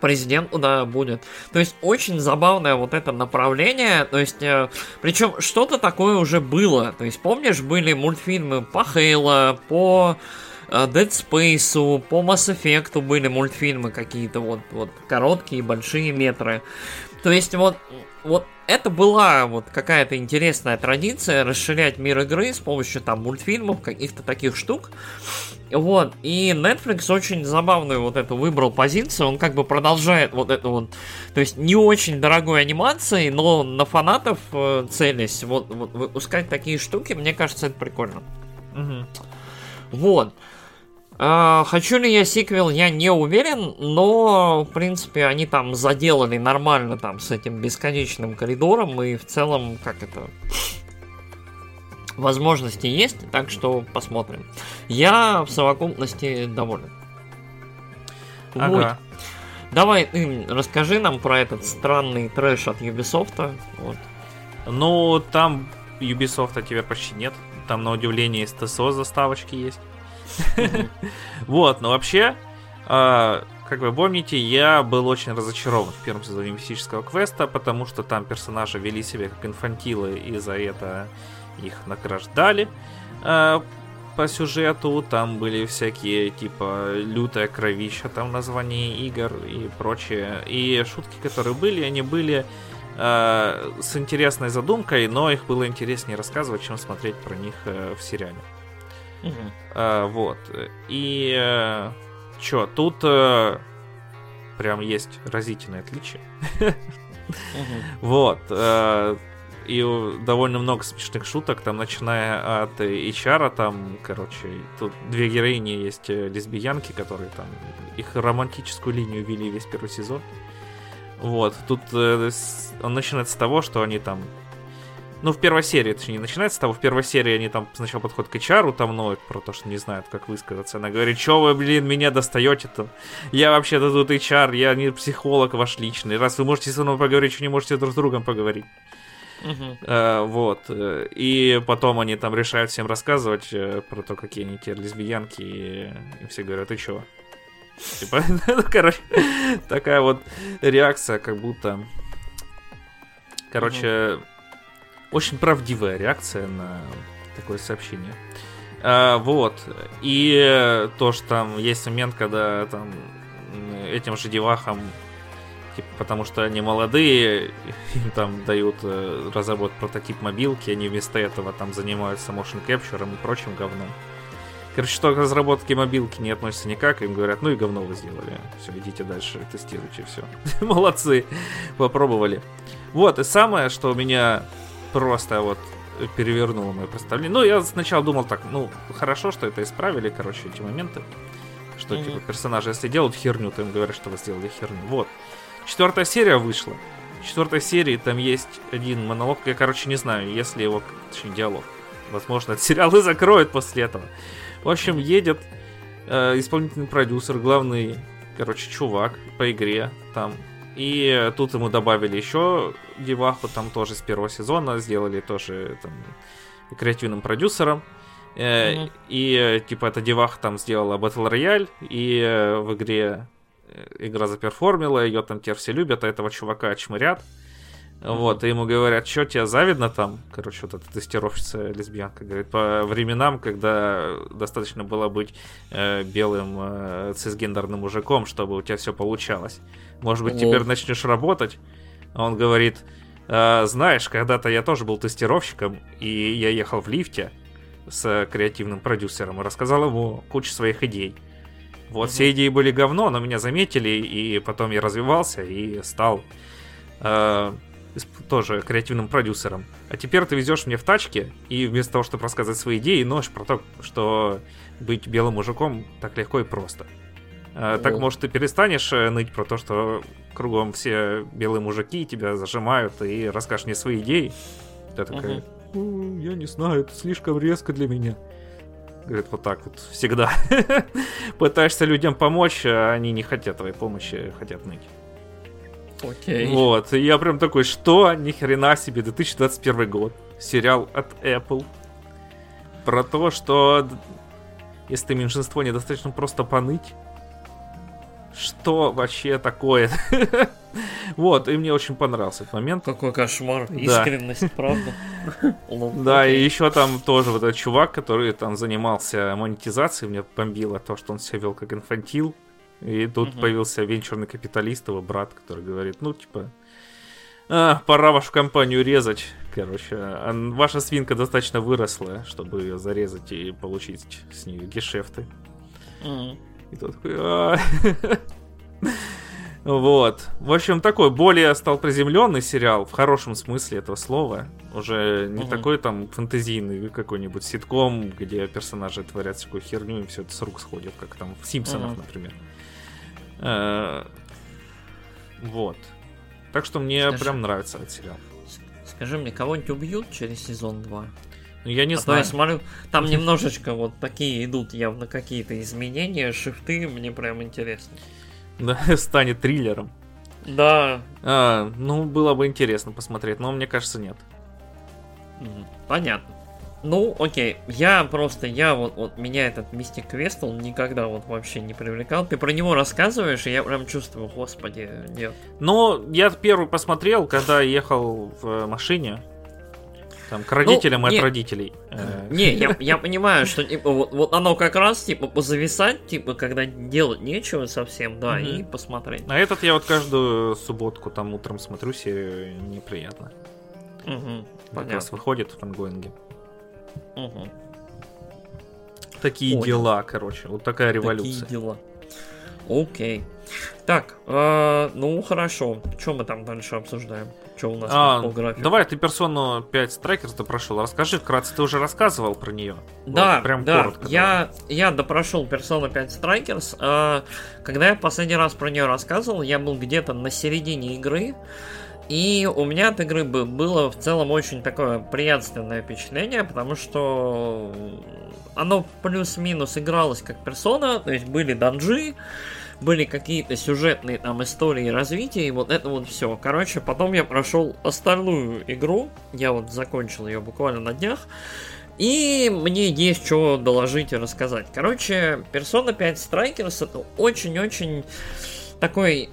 президент, да, будет. То есть очень забавное вот это направление. То есть, э, причем что-то такое уже было. То есть, помнишь, были мультфильмы по Хейла, по Э, Dead Space, по Mass Effect были мультфильмы какие-то вот, вот короткие, большие метры. То есть вот, вот это была вот какая-то интересная традиция расширять мир игры с помощью там мультфильмов, каких-то таких штук. Вот, и Netflix очень забавную вот эту выбрал позицию, он как бы продолжает вот это вот, то есть не очень дорогой анимацией, но на фанатов э, целясь, вот, вот выпускать такие штуки, мне кажется, это прикольно. Угу. Вот. Uh, хочу ли я сиквел, я не уверен, но, в принципе, они там заделали нормально там с этим бесконечным коридором, и в целом, как это, возможности есть, так что посмотрим. Я в совокупности доволен. Ага. Вот. Давай ты расскажи нам про этот странный трэш от Ubisoft. Вот. Ну, там Ubisoft теперь почти нет. Там, на удивление, из ТСО заставочки есть. [laughs] Вот, но вообще, а, как вы помните, я был очень разочарован в первом сезоне мистического квеста, потому что там персонажи вели себя как инфантилы, и за это их награждали а, по сюжету. Там были всякие, типа, лютая кровища, там название игр и прочее. И шутки, которые были, они были э, с интересной задумкой, но их было интереснее рассказывать, чем смотреть про них э, в сериале. Угу. Э, вот. И э, чё, тут э, прям есть разительное отличие. Вот. Э, и довольно много смешных шуток, там, начиная от HR, там, короче, тут две героини есть э, лесбиянки, которые там, их романтическую линию вели весь первый сезон. Вот, тут э, он начинается с того, что они там ну, в первой серии, точнее, начинается с того, в первой серии они там сначала подходят к HR, там ноют про то, что не знают, как высказаться. Она говорит, что вы, блин, меня достаете-то? Я вообще-то тут HR, я не психолог ваш личный. Раз вы можете со мной поговорить, что не можете друг с другом поговорить. Uh-huh. Uh, вот. И потом они там решают всем рассказывать uh, про то, какие они те лесбиянки, и, и все говорят, ты чё? Типа, [laughs] ну, короче, такая вот реакция, как будто... Короче. Очень правдивая реакция на такое сообщение. А, вот. И то, что там есть момент, когда там этим же девахам типа, потому что они молодые, [laughs] им там дают э, разработать прототип мобилки, они вместо этого там занимаются motion capture и прочим говном. Короче, что к разработке мобилки не относится никак, им говорят, ну и говно вы сделали. Все, идите дальше, тестируйте, все. [laughs] Молодцы, попробовали. Вот, и самое, что меня просто вот перевернуло мое представление. Ну, я сначала думал так, ну, хорошо, что это исправили, короче, эти моменты. Что, mm-hmm. типа, персонажи, если делают херню, то им говорят, что вы сделали херню. Вот. Четвертая серия вышла. В четвертой серии там есть один монолог, я, короче, не знаю, если его, точнее, диалог. Возможно, этот сериал и закроют после этого. В общем, едет э, исполнительный продюсер, главный, короче, чувак по игре там. И тут ему добавили еще деваху, там тоже с первого сезона, сделали тоже там креативным продюсером. Mm-hmm. И типа эта деваха там сделала Battle Royale, и э, в игре Э, игра заперформила, ее там теперь все любят, а этого чувака чмырят. Mm-hmm. Вот, и ему говорят, что тебе завидно там? Короче, вот эта тестировщица лесбиянка говорит, по временам, когда достаточно было быть э, белым э, цисгендерным мужиком, чтобы у тебя все получалось. Может быть, mm-hmm. теперь начнешь работать? А он говорит, э, знаешь, когда-то я тоже был тестировщиком, и я ехал в лифте с креативным продюсером и рассказал ему кучу своих идей. Вот mm-hmm. все идеи были говно, но меня заметили, и потом я развивался и стал э, тоже креативным продюсером. А теперь ты везешь мне в тачке, и вместо того, чтобы рассказать свои идеи, ночь про то, что быть белым мужиком так легко и просто. Э, так, может, ты перестанешь э, ныть про то, что кругом все белые мужики тебя зажимают, и расскажешь мне свои идеи. Ты такая, mm-hmm. я не знаю, это слишком резко для меня. Говорит, вот так вот всегда. [laughs] Пытаешься людям помочь, а они не хотят твоей помощи, хотят ныть. Окей. Вот, и я прям такой, что? Ни хрена себе, 2021 год. Сериал от Apple. Про то, что если ты меньшинство, недостаточно просто поныть что вообще такое? [laughs] Вот, и мне очень понравился этот момент. Какой кошмар, искренность, правда? [laughs] Да, и еще там тоже вот этот чувак, который там занимался монетизацией, мне бомбило то, что он себя вел как инфантил. И тут появился венчурный капиталист, его брат, который говорит, ну, типа, а, пора вашу компанию резать. Короче, а ваша свинка достаточно выросла, чтобы ее зарезать и получить с нее гешефты. И тот такой... Вот. В общем, такой более стал приземленный сериал, в хорошем смысле этого слова. Уже не угу. такой там фэнтезийный какой-нибудь ситком, где персонажи творят всякую херню и все это с рук сходит, как там в Симпсонах, угу. например. Э, вот. Так что мне Скажи... прям нравится этот сериал. Скажи мне, кого-нибудь убьют через сезон 2? Ну, я не а знаю. я смотрю, там немножечко вот такие идут явно какие-то изменения, шифты, мне прям интересно. Да, [laughs] станет триллером. Да. А, ну, было бы интересно посмотреть, но мне кажется, нет. Понятно. Ну, окей, я просто, я вот, вот меня этот Мистик Квест, он никогда вот вообще не привлекал. Ты про него рассказываешь, и я прям чувствую, господи, нет. Ну, я первый посмотрел, когда ехал в машине. Там, к родителям ну, и от родителей. Э. Не, я, я понимаю, что типа, вот, вот оно как раз типа позависать, типа, когда делать нечего совсем, да, mm-hmm. и посмотреть. А этот я вот каждую субботку там утром смотрю серию, неприятно. Угу, как раз выходит в ангоинге. Угу. Такие Понял. дела, короче. Вот такая революция. Такие дела. Окей. Так, э, ну хорошо. Что мы там дальше обсуждаем? Что у нас а, по графику? Давай, ты персону 5 Strikers допрошел. Расскажи вкратце, ты уже рассказывал про нее. Да, вот, прям да. Коротко, я, я допрошел персону 5 Strikers. Э, когда я последний раз про нее рассказывал, я был где-то на середине игры. И у меня от игры было в целом очень такое приятственное впечатление, потому что оно плюс-минус игралось как персона, то есть были данжи, были какие-то сюжетные там истории развития, и вот это вот все. Короче, потом я прошел остальную игру, я вот закончил ее буквально на днях, и мне есть что доложить и рассказать. Короче, Persona 5 Strikers это очень-очень такой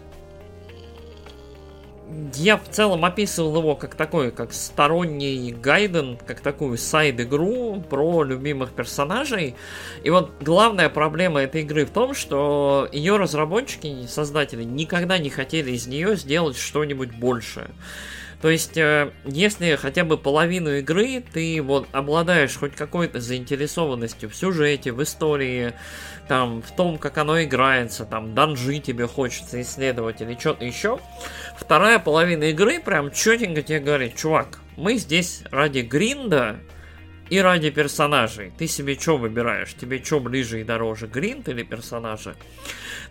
я в целом описывал его как такой, как сторонний гайден, как такую сайд-игру про любимых персонажей. И вот главная проблема этой игры в том, что ее разработчики, создатели, никогда не хотели из нее сделать что-нибудь большее. То есть, э, если хотя бы половину игры ты вот обладаешь хоть какой-то заинтересованностью в сюжете, в истории, там, в том, как оно играется, там, данжи тебе хочется исследовать или что-то еще, вторая половина игры прям четенько тебе говорит, чувак, мы здесь ради гринда и ради персонажей. Ты себе что выбираешь? Тебе что ближе и дороже, гринд или персонажи?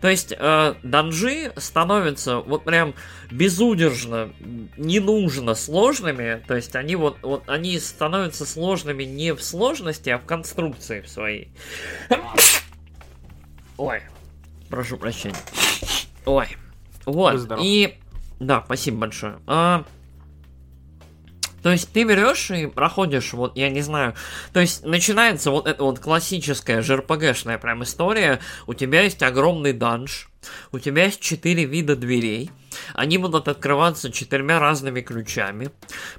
То есть э, данжи становятся вот прям безудержно, не нужно сложными. То есть они вот, вот они становятся сложными не в сложности, а в конструкции в своей. Ой, прошу прощения. Ой, вот и да, спасибо большое. А, то есть ты берешь и проходишь, вот, я не знаю, то есть начинается вот эта вот классическая ЖРПГшная прям история, у тебя есть огромный данж, у тебя есть четыре вида дверей, они будут открываться четырьмя разными ключами.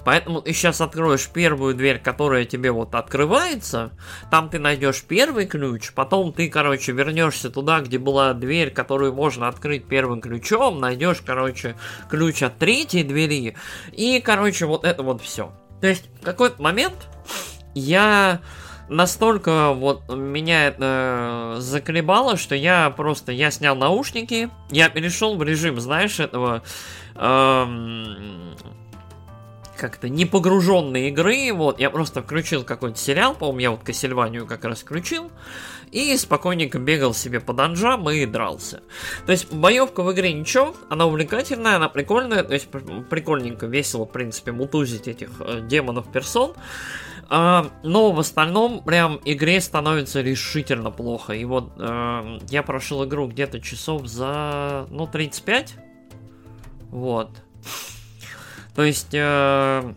Поэтому ты сейчас откроешь первую дверь, которая тебе вот открывается. Там ты найдешь первый ключ. Потом ты, короче, вернешься туда, где была дверь, которую можно открыть первым ключом. Найдешь, короче, ключ от третьей двери. И, короче, вот это вот все. То есть в какой-то момент я настолько вот меня это заколебало, что я просто, я снял наушники, я перешел в режим, знаешь, этого эм, как-то не погруженной игры, вот, я просто включил какой-то сериал, по-моему, я вот Кассельванию как раз включил, и спокойненько бегал себе по данжам и дрался. То есть боевка в игре ничего, она увлекательная, она прикольная, то есть прикольненько, весело, в принципе, мутузить этих э, демонов-персон, а, но в остальном прям игре становится решительно плохо. И вот э, я прошел игру где-то часов за, ну, 35. Вот. То есть... Э,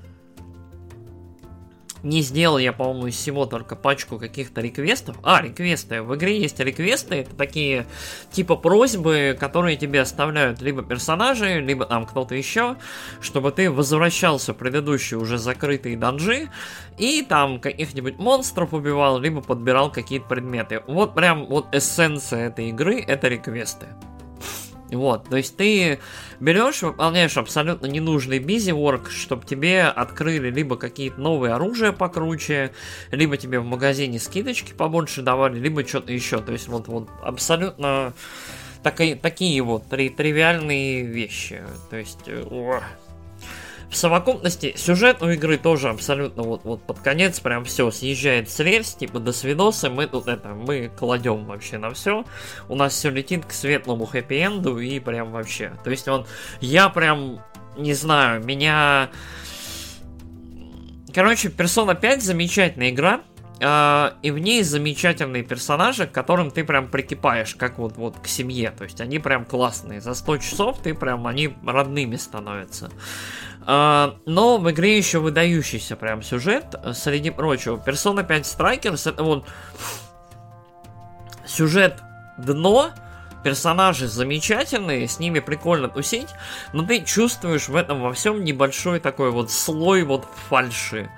не сделал я, по-моему, из всего только пачку каких-то реквестов. А, реквесты. В игре есть реквесты. Это такие типа просьбы, которые тебе оставляют либо персонажи, либо там кто-то еще, чтобы ты возвращался в предыдущие уже закрытые данжи и там каких-нибудь монстров убивал, либо подбирал какие-то предметы. Вот прям вот эссенция этой игры это реквесты. Вот, то есть ты берешь, выполняешь абсолютно ненужный busy work, чтобы тебе открыли либо какие-то новые оружия покруче, либо тебе в магазине скидочки побольше давали, либо что-то еще. То есть вот, вот абсолютно такие, такие вот три, тривиальные вещи. То есть... О. В совокупности сюжет у игры тоже абсолютно вот, вот под конец прям все съезжает с рельс, типа до свидоса, мы тут это, мы кладем вообще на все. У нас все летит к светлому хэппи-энду и прям вообще. То есть он, я прям, не знаю, меня... Короче, Persona 5 замечательная игра, э, и в ней замечательные персонажи, к которым ты прям прикипаешь, как вот, вот к семье. То есть они прям классные. За 100 часов ты прям, они родными становятся. Э, но в игре еще выдающийся прям сюжет. Среди прочего, Persona 5 Strikers это вот сюжет дно, персонажи замечательные, с ними прикольно тусить, но ты чувствуешь в этом во всем небольшой такой вот слой вот фальши.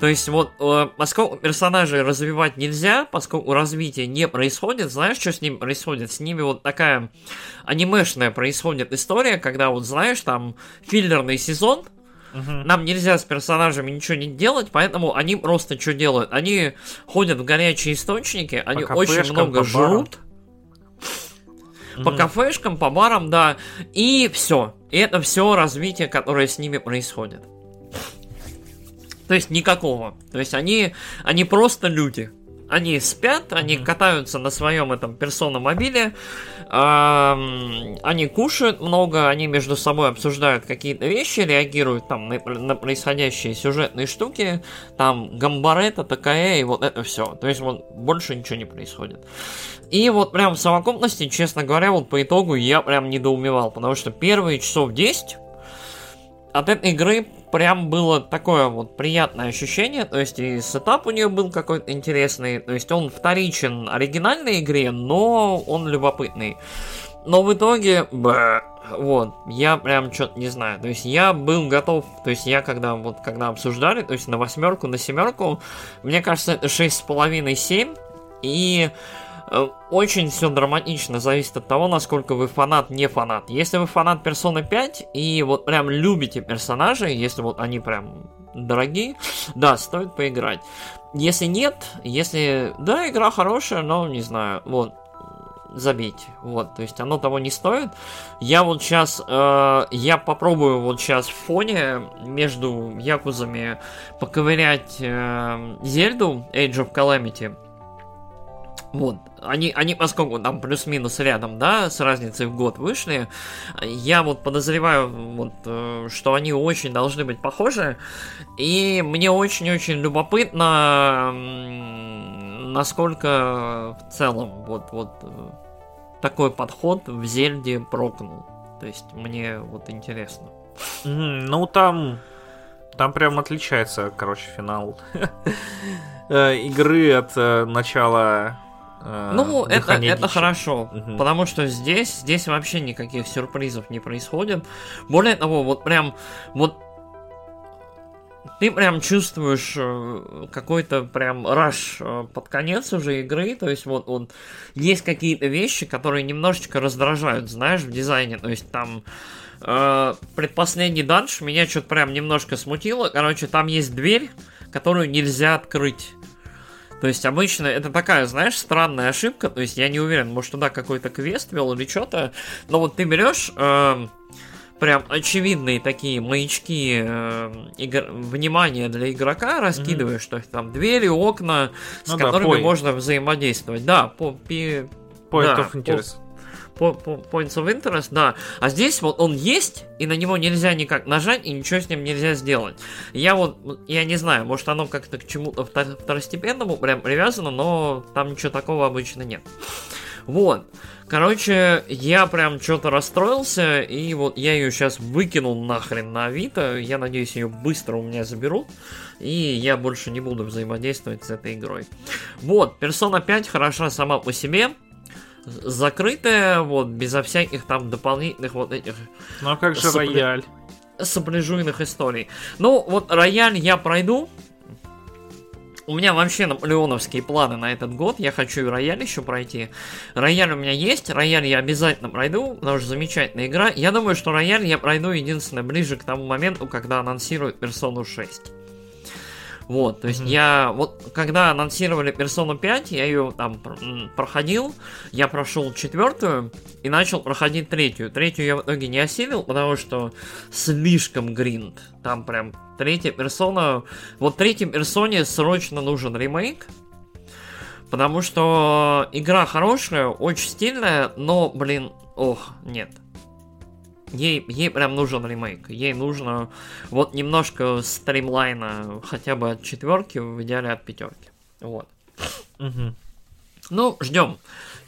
То есть вот, э, поскольку персонажей развивать нельзя, поскольку развитие не происходит, знаешь, что с ним происходит? С ними вот такая анимешная происходит история, когда вот, знаешь, там филлерный сезон, Угу. Нам нельзя с персонажами ничего не делать, поэтому они просто что делают? Они ходят в горячие источники, они очень много жрут. По кафешкам, по барам, да. И все. И это все развитие, которое с ними происходит. То есть никакого. То есть они, они просто люди. Они спят, они катаются на своем этом персономобиле, э, они кушают много, они между собой обсуждают какие-то вещи, реагируют там на, на происходящие сюжетные штуки, там гамбарета, такая и вот это все. То есть вот больше ничего не происходит. И вот прям в совокупности, честно говоря, вот по итогу я прям недоумевал, потому что первые часов 10 от этой игры прям было такое вот приятное ощущение, то есть и сетап у нее был какой-то интересный, то есть он вторичен оригинальной игре, но он любопытный. Но в итоге, бэ, вот, я прям что-то не знаю. То есть я был готов, то есть я когда вот когда обсуждали, то есть на восьмерку, на семерку, мне кажется, это шесть с половиной, семь. И очень все драматично зависит от того, насколько вы фанат, не фанат. Если вы фанат Persona 5 и вот прям любите персонажей, если вот они прям дорогие, [laughs] да, стоит поиграть. Если нет, если, да, игра хорошая, но не знаю, вот, забейте. Вот, то есть оно того не стоит. Я вот сейчас, э, я попробую вот сейчас в фоне между якузами поковырять э, Зельду Age of Calamity. Вот, они, они, поскольку там плюс-минус рядом, да, с разницей в год вышли, я вот подозреваю, вот, э, что они очень должны быть похожи, и мне очень-очень любопытно, насколько в целом вот, вот э, такой подход в Зельде прокнул. То есть мне вот интересно. Ну там, там прям отличается, короче, финал э, игры от начала Э, ну, это, это хорошо, угу. потому что здесь, здесь вообще никаких сюрпризов не происходит. Более того, вот прям, вот ты прям чувствуешь э, какой-то прям раш э, под конец уже игры, то есть вот, вот есть какие-то вещи, которые немножечко раздражают, знаешь, в дизайне, то есть там э, предпоследний данж меня что-то прям немножко смутило, короче, там есть дверь, которую нельзя открыть. То есть обычно это такая, знаешь, странная ошибка. То есть я не уверен, может туда какой-то квест вел или что-то. Но вот ты берешь э, прям очевидные такие маячки э, игр... внимания для игрока, раскидываешь, mm-hmm. что там двери, окна, ну с да, которыми пой. можно взаимодействовать. Да, по, пи... Point да, of interest. По points of interest, да. А здесь вот он есть, и на него нельзя никак нажать, и ничего с ним нельзя сделать. Я вот, я не знаю, может оно как-то к чему-то второстепенному прям привязано, но там ничего такого обычно нет. Вот. Короче, я прям что-то расстроился, и вот я ее сейчас выкинул нахрен на Авито. Я надеюсь, ее быстро у меня заберут, и я больше не буду взаимодействовать с этой игрой. Вот, Persona 5 хороша сама по себе закрытая, вот, безо всяких там дополнительных вот этих... Ну а как же сопли... рояль? Сопляжуйных историй. Ну, вот рояль я пройду. У меня вообще наполеоновские планы на этот год. Я хочу и рояль еще пройти. Рояль у меня есть. Рояль я обязательно пройду, потому что замечательная игра. Я думаю, что рояль я пройду единственное ближе к тому моменту, когда анонсируют персону 6. Вот, то есть mm-hmm. я, вот, когда анонсировали Persona 5, я ее там проходил, я прошел четвертую и начал проходить третью. Третью я в итоге не осилил, потому что слишком гринд. Там прям третья персона, вот третьей персоне срочно нужен ремейк, потому что игра хорошая, очень стильная, но, блин, ох, нет. Ей, ей прям нужен ремейк. Ей нужно вот немножко стримлайна хотя бы от четверки, в идеале от пятерки. Вот. Мгм. Ну, ждем.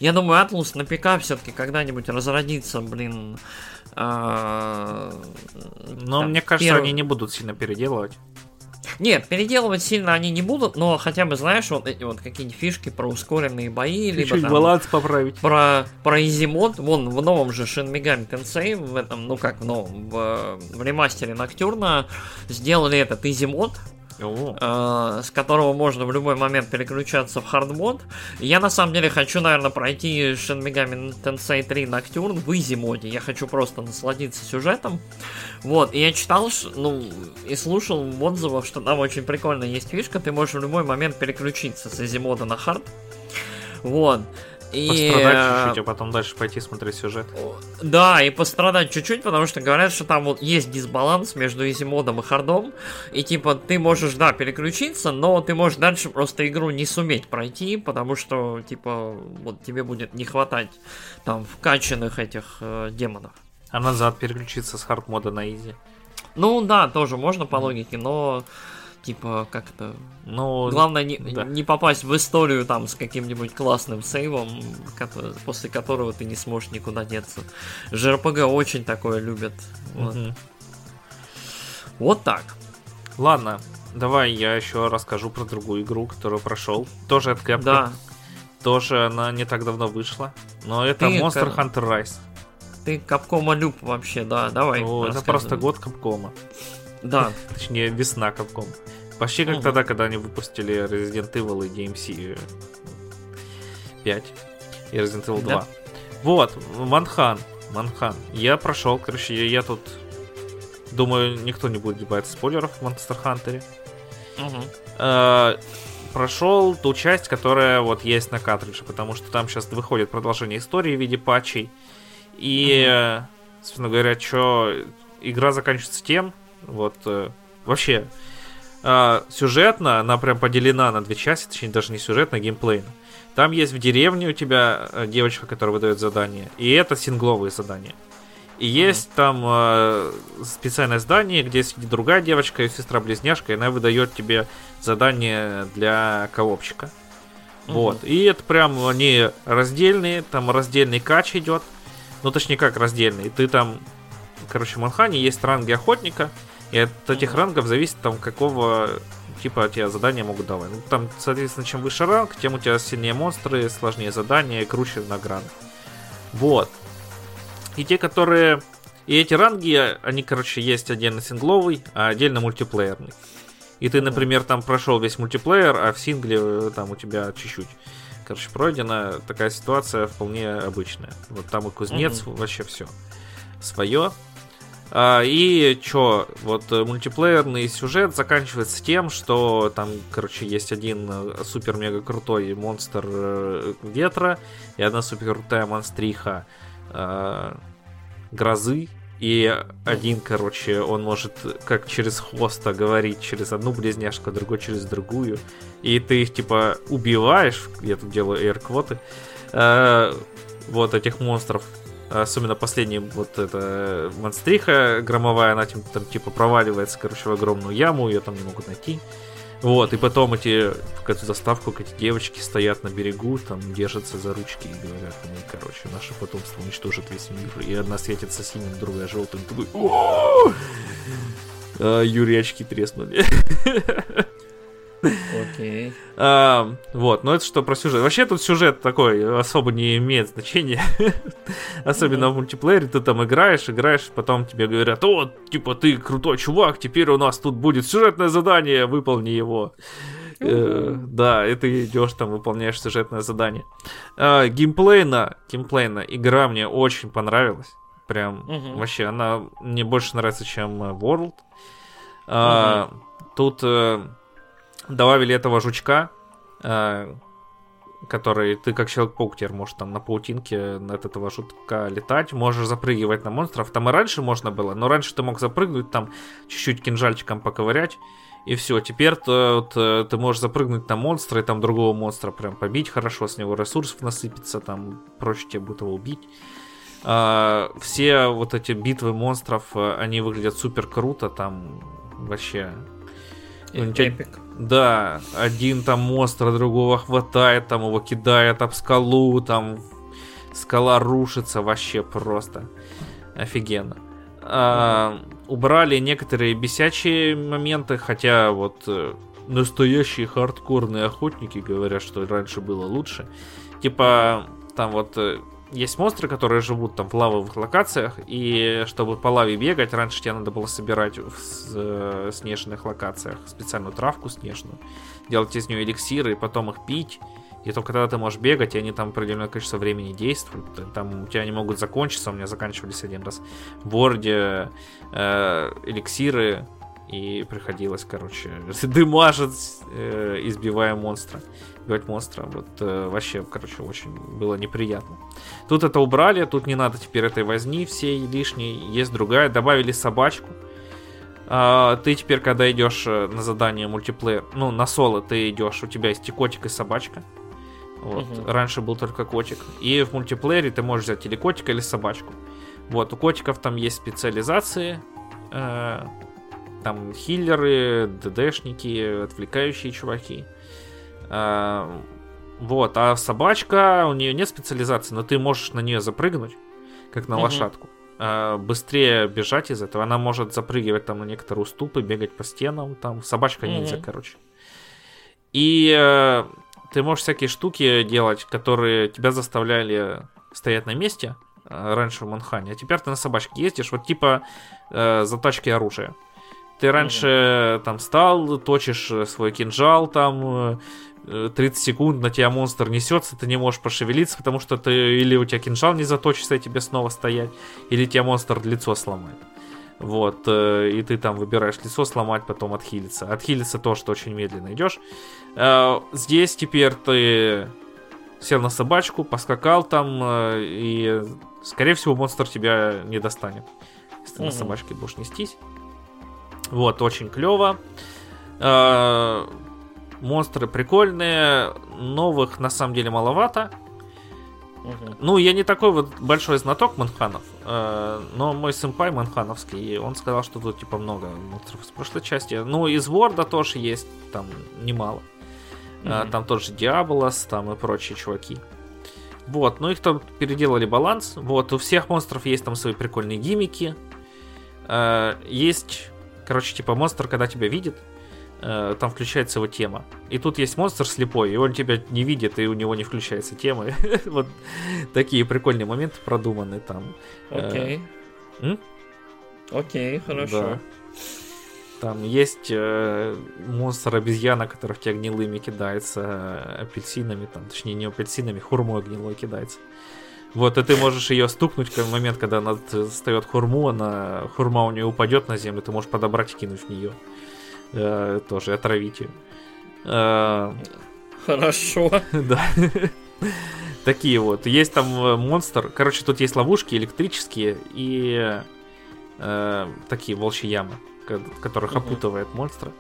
Я думаю, Atlus на ПК все-таки когда-нибудь разродится, блин. а, Но там, мне кажется, первый- они не будут сильно переделывать. Нет, переделывать сильно они не будут, но хотя бы, знаешь, вот эти вот какие-нибудь фишки про ускоренные бои, либо там поправить. про, про изимод, вон в новом же Shin Megami Tensei, в этом, ну как в новом, в, в ремастере Ноктюрна сделали этот easy mode, э, с которого можно в любой момент переключаться в hard mode. Я на самом деле хочу, наверное, пройти Shin Megami Tensei 3 Nocturne в easy моде. Я хочу просто насладиться сюжетом. Вот, и я читал, ну, и слушал в что там очень прикольно есть фишка, ты можешь в любой момент переключиться с easy мода на hard. Вот. И, пострадать э, чуть-чуть, а потом дальше пойти смотреть сюжет. да, и пострадать чуть-чуть, потому что говорят, что там вот есть дисбаланс между easy модом и хардом. И типа ты можешь, да, переключиться, но ты можешь дальше просто игру не суметь пройти, потому что, типа, вот тебе будет не хватать там вкачанных этих э, демонов. А назад переключиться с hard мода на easy. Ну да, тоже можно по логике, но типа как-то Ну, главное не, да. не попасть в историю там с каким-нибудь классным сейвом, кото- после которого ты не сможешь никуда деться. JRPG очень такое любят. Вот. Вот так. Ладно, давай я еще расскажу про другую игру, которую прошел. Тоже от Capcom. Да, Тоже она не так давно вышла. Но это Ты Monster как- Hunter Rise. ты Капкома люб вообще, да, давай. О, это просто год Капкома. Да, [laughs] Точнее, весна Капком. Почти как тогда, когда они выпустили Resident Evil и DMC 5 и Resident Evil 2. Да. Вот, Манхан. Манхан. Я прошел, короче, я, я тут думаю, никто не будет бояться спойлеров в Monster Hunter. Э, прошел ту часть, которая вот есть на картридже, потому что там сейчас выходит продолжение истории в виде патчей. И, э, собственно говоря, что игра заканчивается тем, вот э, вообще э, сюжетно она прям поделена на две части, точнее даже не сюжетно, а геймплейно. Там есть в деревне у тебя э, девочка, которая выдает задания, и это сингловые задания. И есть там э, специальное здание, где сидит другая девочка, сестра-близняшка, и она выдает тебе задание для коопчика. Мгм. Вот. И это прям они раздельные, там раздельный кач идет. Ну, точнее, как раздельный. Ты там, короче, в Манхане есть ранги охотника, и от этих рангов зависит, там, какого типа тебе задания могут давать. Ну, там, соответственно, чем выше ранг, тем у тебя сильнее монстры, сложнее задания круче награды. Вот. И те, которые... И эти ранги, они, короче, есть отдельно сингловый, а отдельно мультиплеерный. И ты, например, там прошел весь мультиплеер, а в сингле э, там у тебя чуть-чуть, короче, пройдена. Такая ситуация вполне обычная. Вот там и кузнец, вообще все свое. А, и чё, вот э, мультиплеерный сюжет заканчивается тем, что там, короче, есть один э, супер-мега крутой монстр э, ветра и одна супер крутая монстриха грозы. И один, короче, он может как через хвоста говорить через одну близняшку, а другой через другую. И ты их, типа, убиваешь, я тут делаю эйр-квоты, вот этих монстров. Особенно последний, вот эта монстриха громовая, она там, типа проваливается, короче, в огромную яму, ее там не могут найти. Вот, и потом эти, какую-то заставку, эти девочки стоят на берегу, там, держатся за ручки и говорят, ну, короче, наше потомство уничтожит весь мир. И одна светится синим, другая желтым. Ты такой! А, Юрий очки треснули. [laughs] Окей. [laughs] А, вот, но это что про сюжет. Вообще тут сюжет такой особо не имеет значения. [laughs] Особенно в мультиплеере ты там играешь, играешь, потом тебе говорят, о, типа ты крутой чувак, теперь у нас тут будет сюжетное задание, выполни его. Э, Да, и ты идешь там, выполняешь сюжетное задание. А, Геймплейно, геймплейно игра мне очень понравилась. Прям Мгм. вообще, она мне больше нравится, чем э, World. А, Тут э, добавили этого жучка, э, который ты как Человек-паук теперь можешь там на паутинке от этого жутка летать, можешь запрыгивать на монстров. Там и раньше можно было, но раньше ты мог запрыгнуть, там чуть-чуть кинжальчиком поковырять, и все. Теперь то, вот, э, ты можешь запрыгнуть на монстра и там другого монстра прям побить хорошо, с него ресурсов насыпется, там проще тебе будет его убить. А, все вот эти битвы монстров, э, они выглядят супер круто, там вообще Эпик. Да, один там монстр другого хватает, там его кидает об скалу, там скала рушится вообще просто. Офигенно. А, убрали некоторые бесячие моменты, хотя вот э, настоящие хардкорные охотники говорят, что раньше было лучше. Типа, там вот э, есть монстры, которые живут там в лавовых локациях, и чтобы по лаве бегать, раньше тебе надо было собирать в э, снежных локациях специальную травку снежную, делать из нее эликсиры, и потом их пить. И только тогда ты можешь бегать, и они там определенное количество времени действуют. Там у тебя не могут закончиться, у меня заканчивались один раз. В Ворде э, эликсиры, и приходилось, короче, [laughs] дымажить, э, избивая монстра. Убивать монстра. Вот э, вообще, короче, очень было неприятно. Тут это убрали, тут не надо теперь этой возни всей лишней. Есть другая. Добавили собачку. А, ты теперь, когда идешь э, на задание мультиплеер, ну, на соло ты идешь, у тебя есть и котик, и собачка. Вот. Угу. Раньше был только котик. И в мультиплеере ты можешь взять или котика, или собачку. Вот, у котиков там есть специализации. Э, там хиллеры, ДДшники, отвлекающие чуваки. Э, вот, а собачка, у нее нет специализации, но ты можешь на нее запрыгнуть, как на угу. лошадку. Э, быстрее бежать из этого. Она может запрыгивать там на некоторые уступы, бегать по стенам. Там собачка ниндзя, короче. И э, ты можешь всякие штуки делать, которые тебя заставляли стоять на месте э, раньше в Манхане, а теперь ты на собачке ездишь, вот типа э, затачки оружия. Ты раньше mm-hmm. там стал, точишь э, свой кинжал, там 30 э, секунд на тебя монстр несется, ты не можешь пошевелиться, потому что ты или у тебя кинжал не заточится, и тебе снова стоять, или тебя монстр лицо сломает. Вот, и ты там выбираешь лицо сломать, потом отхилиться. Отхилиться то, что очень медленно идешь. Здесь теперь ты сел на собачку, поскакал там, и, скорее всего, монстр тебя не достанет. Если ты угу. на собачке будешь нестись. Вот, очень клево. Э, монстры прикольные, новых на самом деле маловато. Угу. Ну, я не такой вот большой знаток Манханов, э, но мой сэмпай Манхановский, он сказал, что тут типа много монстров из прошлой части. Ну, из Ворда тоже есть, там немало. Угу. Э, там тоже Диаболос, там и прочие чуваки. Вот, ну их там переделали баланс. Вот, у всех монстров есть там свои прикольные гимики. Э, есть Короче, типа монстр, когда тебя видит, э, там включается его тема. И тут есть монстр слепой, и он тебя не видит, и у него не включается тема. [laughs] вот такие прикольные моменты продуманы там. Э, Окей. Окей, хорошо. Да. Там есть э, монстр обезьяна, который в тебя гнилыми кидается э, апельсинами, там, точнее не апельсинами, хурмой гнилой кидается. Вот, и ты можешь ее стукнуть в момент, когда она встает хурму, она, хурма у нее упадет на землю, ты можешь подобрать и кинуть в нее. Э, тоже отравить ее. Э, Хорошо. [laughs] Да. Такие вот. Есть там э, монстр. Короче, тут есть ловушки электрические и э, такие волчьи ямы, которых опутывает монстра.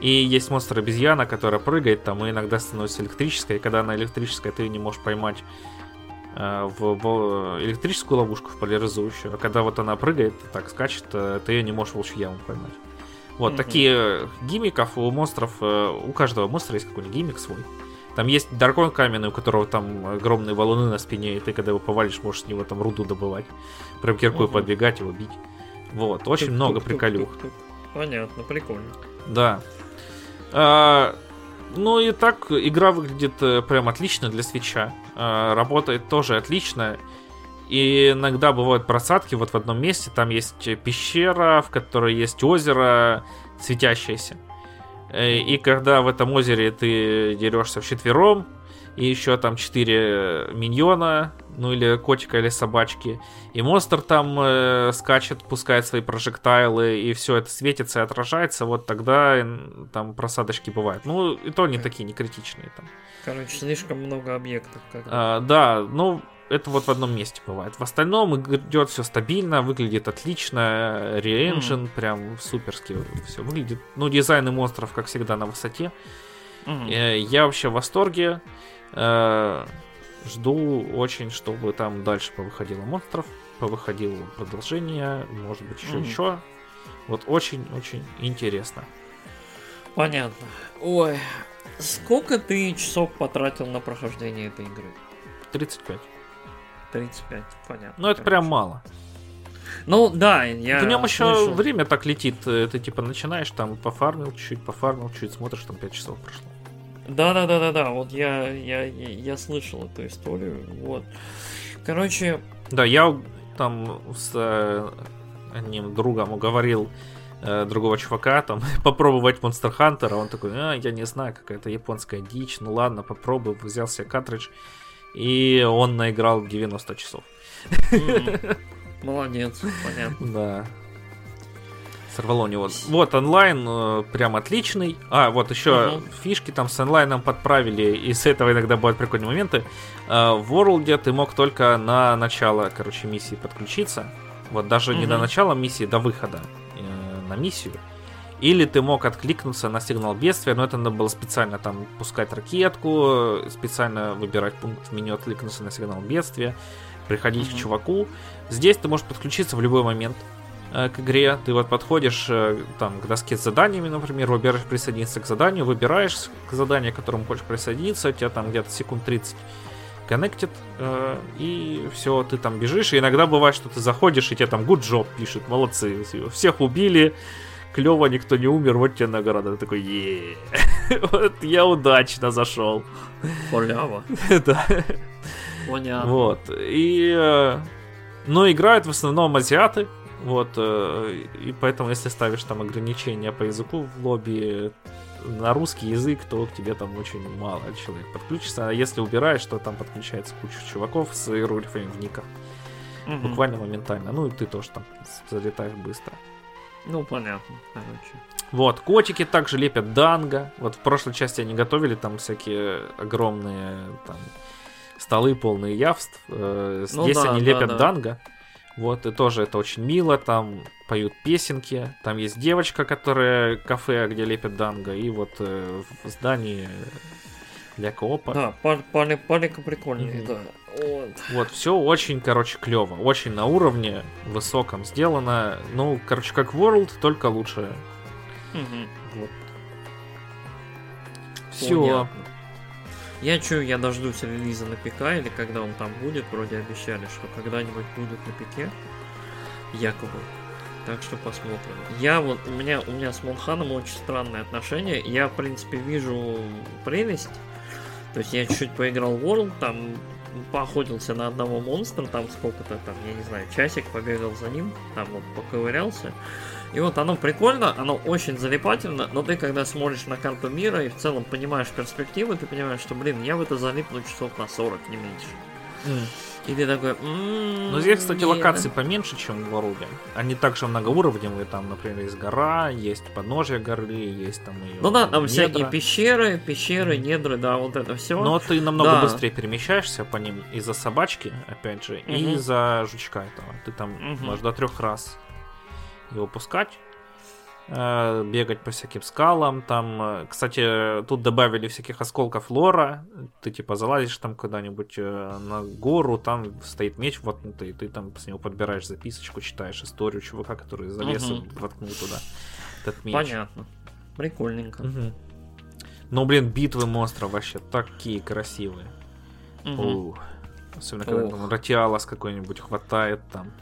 И есть монстр обезьяна, которая прыгает там и иногда становится электрической. И когда она электрическая, ты не можешь поймать в, в электрическую ловушку, в поляризующую, а когда вот она прыгает, так скачет, э, ты ее не можешь волчью яму поймать. Вот mm-hmm. такие гимиков у монстров, э, у каждого монстра есть какой-нибудь гимик свой. Там есть дракон каменный, у которого там огромные валуны на спине, и ты, когда его повалишь, можешь с него там руду добывать. Прям киркой угу. подбегать его бить. Вот, очень тук, много тук, приколюх. Тук, тук, Понятно, прикольно. Да. А, ну и так игра выглядит прям отлично для свеча. Э, работает тоже отлично. И иногда бывают просадки вот в одном месте. Там есть пещера, в которой есть озеро светящееся. Э, и когда в этом озере ты дерешься вчетвером, и еще там 4 миньона, ну или котика или собачки. И монстр там э, скачет, пускает свои прожектайлы, и все это светится и отражается, вот тогда там просадочки бывают. Ну, и то не такие, не критичные там. Короче, слишком много объектов. Как а, да, ну, это вот в одном месте бывает. В остальном идет все стабильно, выглядит отлично. Re-Engine mm. прям суперски все выглядит. Ну, дизайны монстров, как всегда, на высоте. Mm. Я вообще в восторге. Жду очень, чтобы там дальше повыходило монстров, повыходило продолжение, может быть, еще mm. еще. Вот очень-очень интересно. Понятно. Ой, сколько ты часов потратил на прохождение этой игры? 35. 35, понятно. Ну, это прям мало. Ну, да, я В нем еще слышал. время так летит. э, Ты типа начинаешь, там пофармил чуть-чуть, пофармил чуть, смотришь, там 5 часов прошло. Да, да, да, да, да. Вот я, я, я, слышал эту историю. Вот. Короче, Да, я там с э, одним другом уговорил э, другого чувака там [laughs] попробовать Monster Hunter, а он такой, а, я не знаю, какая-то японская дичь, ну ладно, попробую, взял себе картридж, и он наиграл 90 часов. [laughs] молодец, понятно. Да. Сорвало у него. Вот, онлайн э, прям отличный. А, вот еще Мгм. фишки там с онлайном подправили, и с этого иногда бывают прикольные моменты. Э, в World ты мог только на начало, короче, миссии подключиться. Вот даже не Мгм. до начала миссии, до выхода э, на миссию. Или ты мог откликнуться на сигнал бедствия, но это надо было специально там пускать ракетку, специально выбирать пункт в меню, откликнуться на сигнал бедствия, приходить Мгм. к чуваку. Здесь ты можешь подключиться в любой момент к игре. Ты вот подходишь э, там к доске с заданиями, например, выбираешь присоединиться к заданию, выбираешь к заданию, к которому хочешь присоединиться, у тебя там где-то секунд 30 connected, э, и все, ты там бежишь, и иногда бывает, что ты заходишь, и тебе там good job пишет, молодцы, всех убили, клево, никто не умер, вот тебе награда. Ты такой, е [laughs] вот я удачно зашел. Халява. [laughs] Да. Понятно. Вот. И... э, Но играют в основном азиаты. Вот. э, И поэтому, если ставишь там ограничения по языку в лобби на русский язык, то к тебе там очень мало человек подключится. А если убираешь, то там подключается куча чуваков с иероглифами в никах. Мгм. Буквально моментально. Ну и ты тоже там залетаешь быстро. Ну, понятно, короче. Вот, котики также лепят данго. Вот в прошлой части они готовили там всякие огромные там столы полные явств. Э, Ну Здесь да, они да, лепят да. данго. Вот, и тоже это очень мило. Там поют песенки. Там есть девочка, которая кафе, где лепят данго. И вот э, в здании для коопа. Да, пар- пали- палика прикольнее, Мгм. да. Вот. Вот, все очень, короче, клево. Очень на уровне, высоком сделано. Ну, короче, как World, только лучше. Мгм. Вот. Все. Понятно. Я чую, я дождусь релиза на ПК, или когда он там будет, вроде обещали, что когда-нибудь будет на ПК, якобы. Так что посмотрим. Я вот, у меня, у меня с Монханом очень странные отношения. Я, в принципе, вижу прелесть. То есть я чуть-чуть поиграл в World, там поохотился на одного монстра, там сколько-то, там, я не знаю, часик побегал за ним, там вот поковырялся. И вот оно прикольно, оно очень залипательно, но ты когда смотришь на карту мира и в целом понимаешь перспективы, ты понимаешь, что, блин, я в это залипну часов на 40, не меньше. И ты такой... «М, Но здесь, кстати, не, локаций поменьше, чем в Воруде. Они также многоуровневые, там, например, есть гора, есть подножие горы, есть там и Ну да, там недра. всякие пещеры, пещеры, недры, да, вот это все. Но ты намного Да. быстрее перемещаешься по ним из-за собачки, опять же, и из-за жучка этого. Ты там можешь до трех раз его пускать, э, бегать по всяким скалам. Там, э, кстати, тут добавили всяких осколков лора. Ты типа залазишь там куда-нибудь э, на гору, там стоит меч воткнутый, и ты там с него подбираешь записочку, читаешь историю чувака, который залез и Мгм. воткнул туда этот меч. Понятно. Прикольненько. Мгм. Ну, блин, битвы монстров вообще такие красивые. Ух. Особенно, когда Ох. там Ратиалас какой-нибудь хватает там.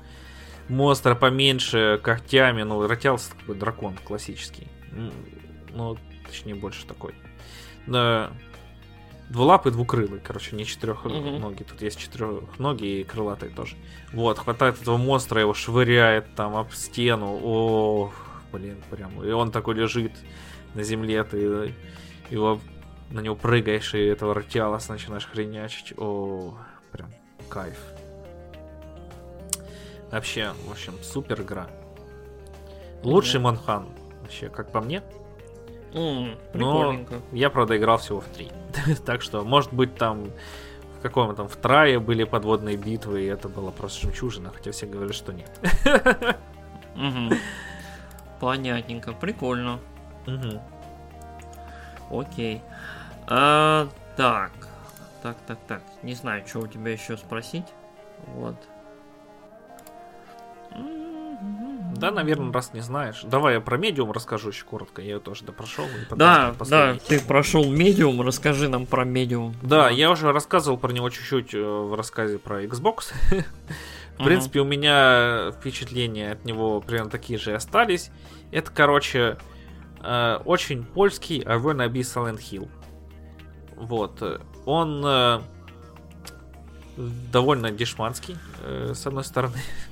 Монстра поменьше, когтями. Ну, Ратиалас такой дракон классический. Ну, точнее, больше такой. Да. Двулапый, двукрылый, короче, не четырехногий. Тут есть четырехногий и крылатый тоже. Вот, хватает этого монстра, его швыряет там об стену. О, блин, прям. И он такой лежит на земле, ты его на него прыгаешь, и этого Ратиалас начинаешь хренячить. О, прям кайф. Вообще, в общем, супер игра. Лучший Монхан, вообще, как по мне. М, Но я, правда, играл всего в три. [laughs] так что, может быть, там в каком там в трае были подводные битвы, и это было просто жемчужина, хотя все говорят, что нет. [laughs] Мгм. Понятненько. Прикольно. Мгм. Окей. А, так. Так, так, так. Не знаю, что у тебя еще спросить. Вот. Да, наверное, раз не знаешь. Давай я про медиум расскажу еще коротко. Я ее тоже допрошел. Да, да, ты прошел медиум, расскажи нам про медиум. Да, я уже рассказывал про него чуть-чуть э, в рассказе про Xbox. [laughs] В принципе, у меня впечатления от него примерно такие же остались. Это, короче, э, очень польский wanna be Silent Hill. Вот. Он э, довольно дешманский, с одной стороны. [laughs]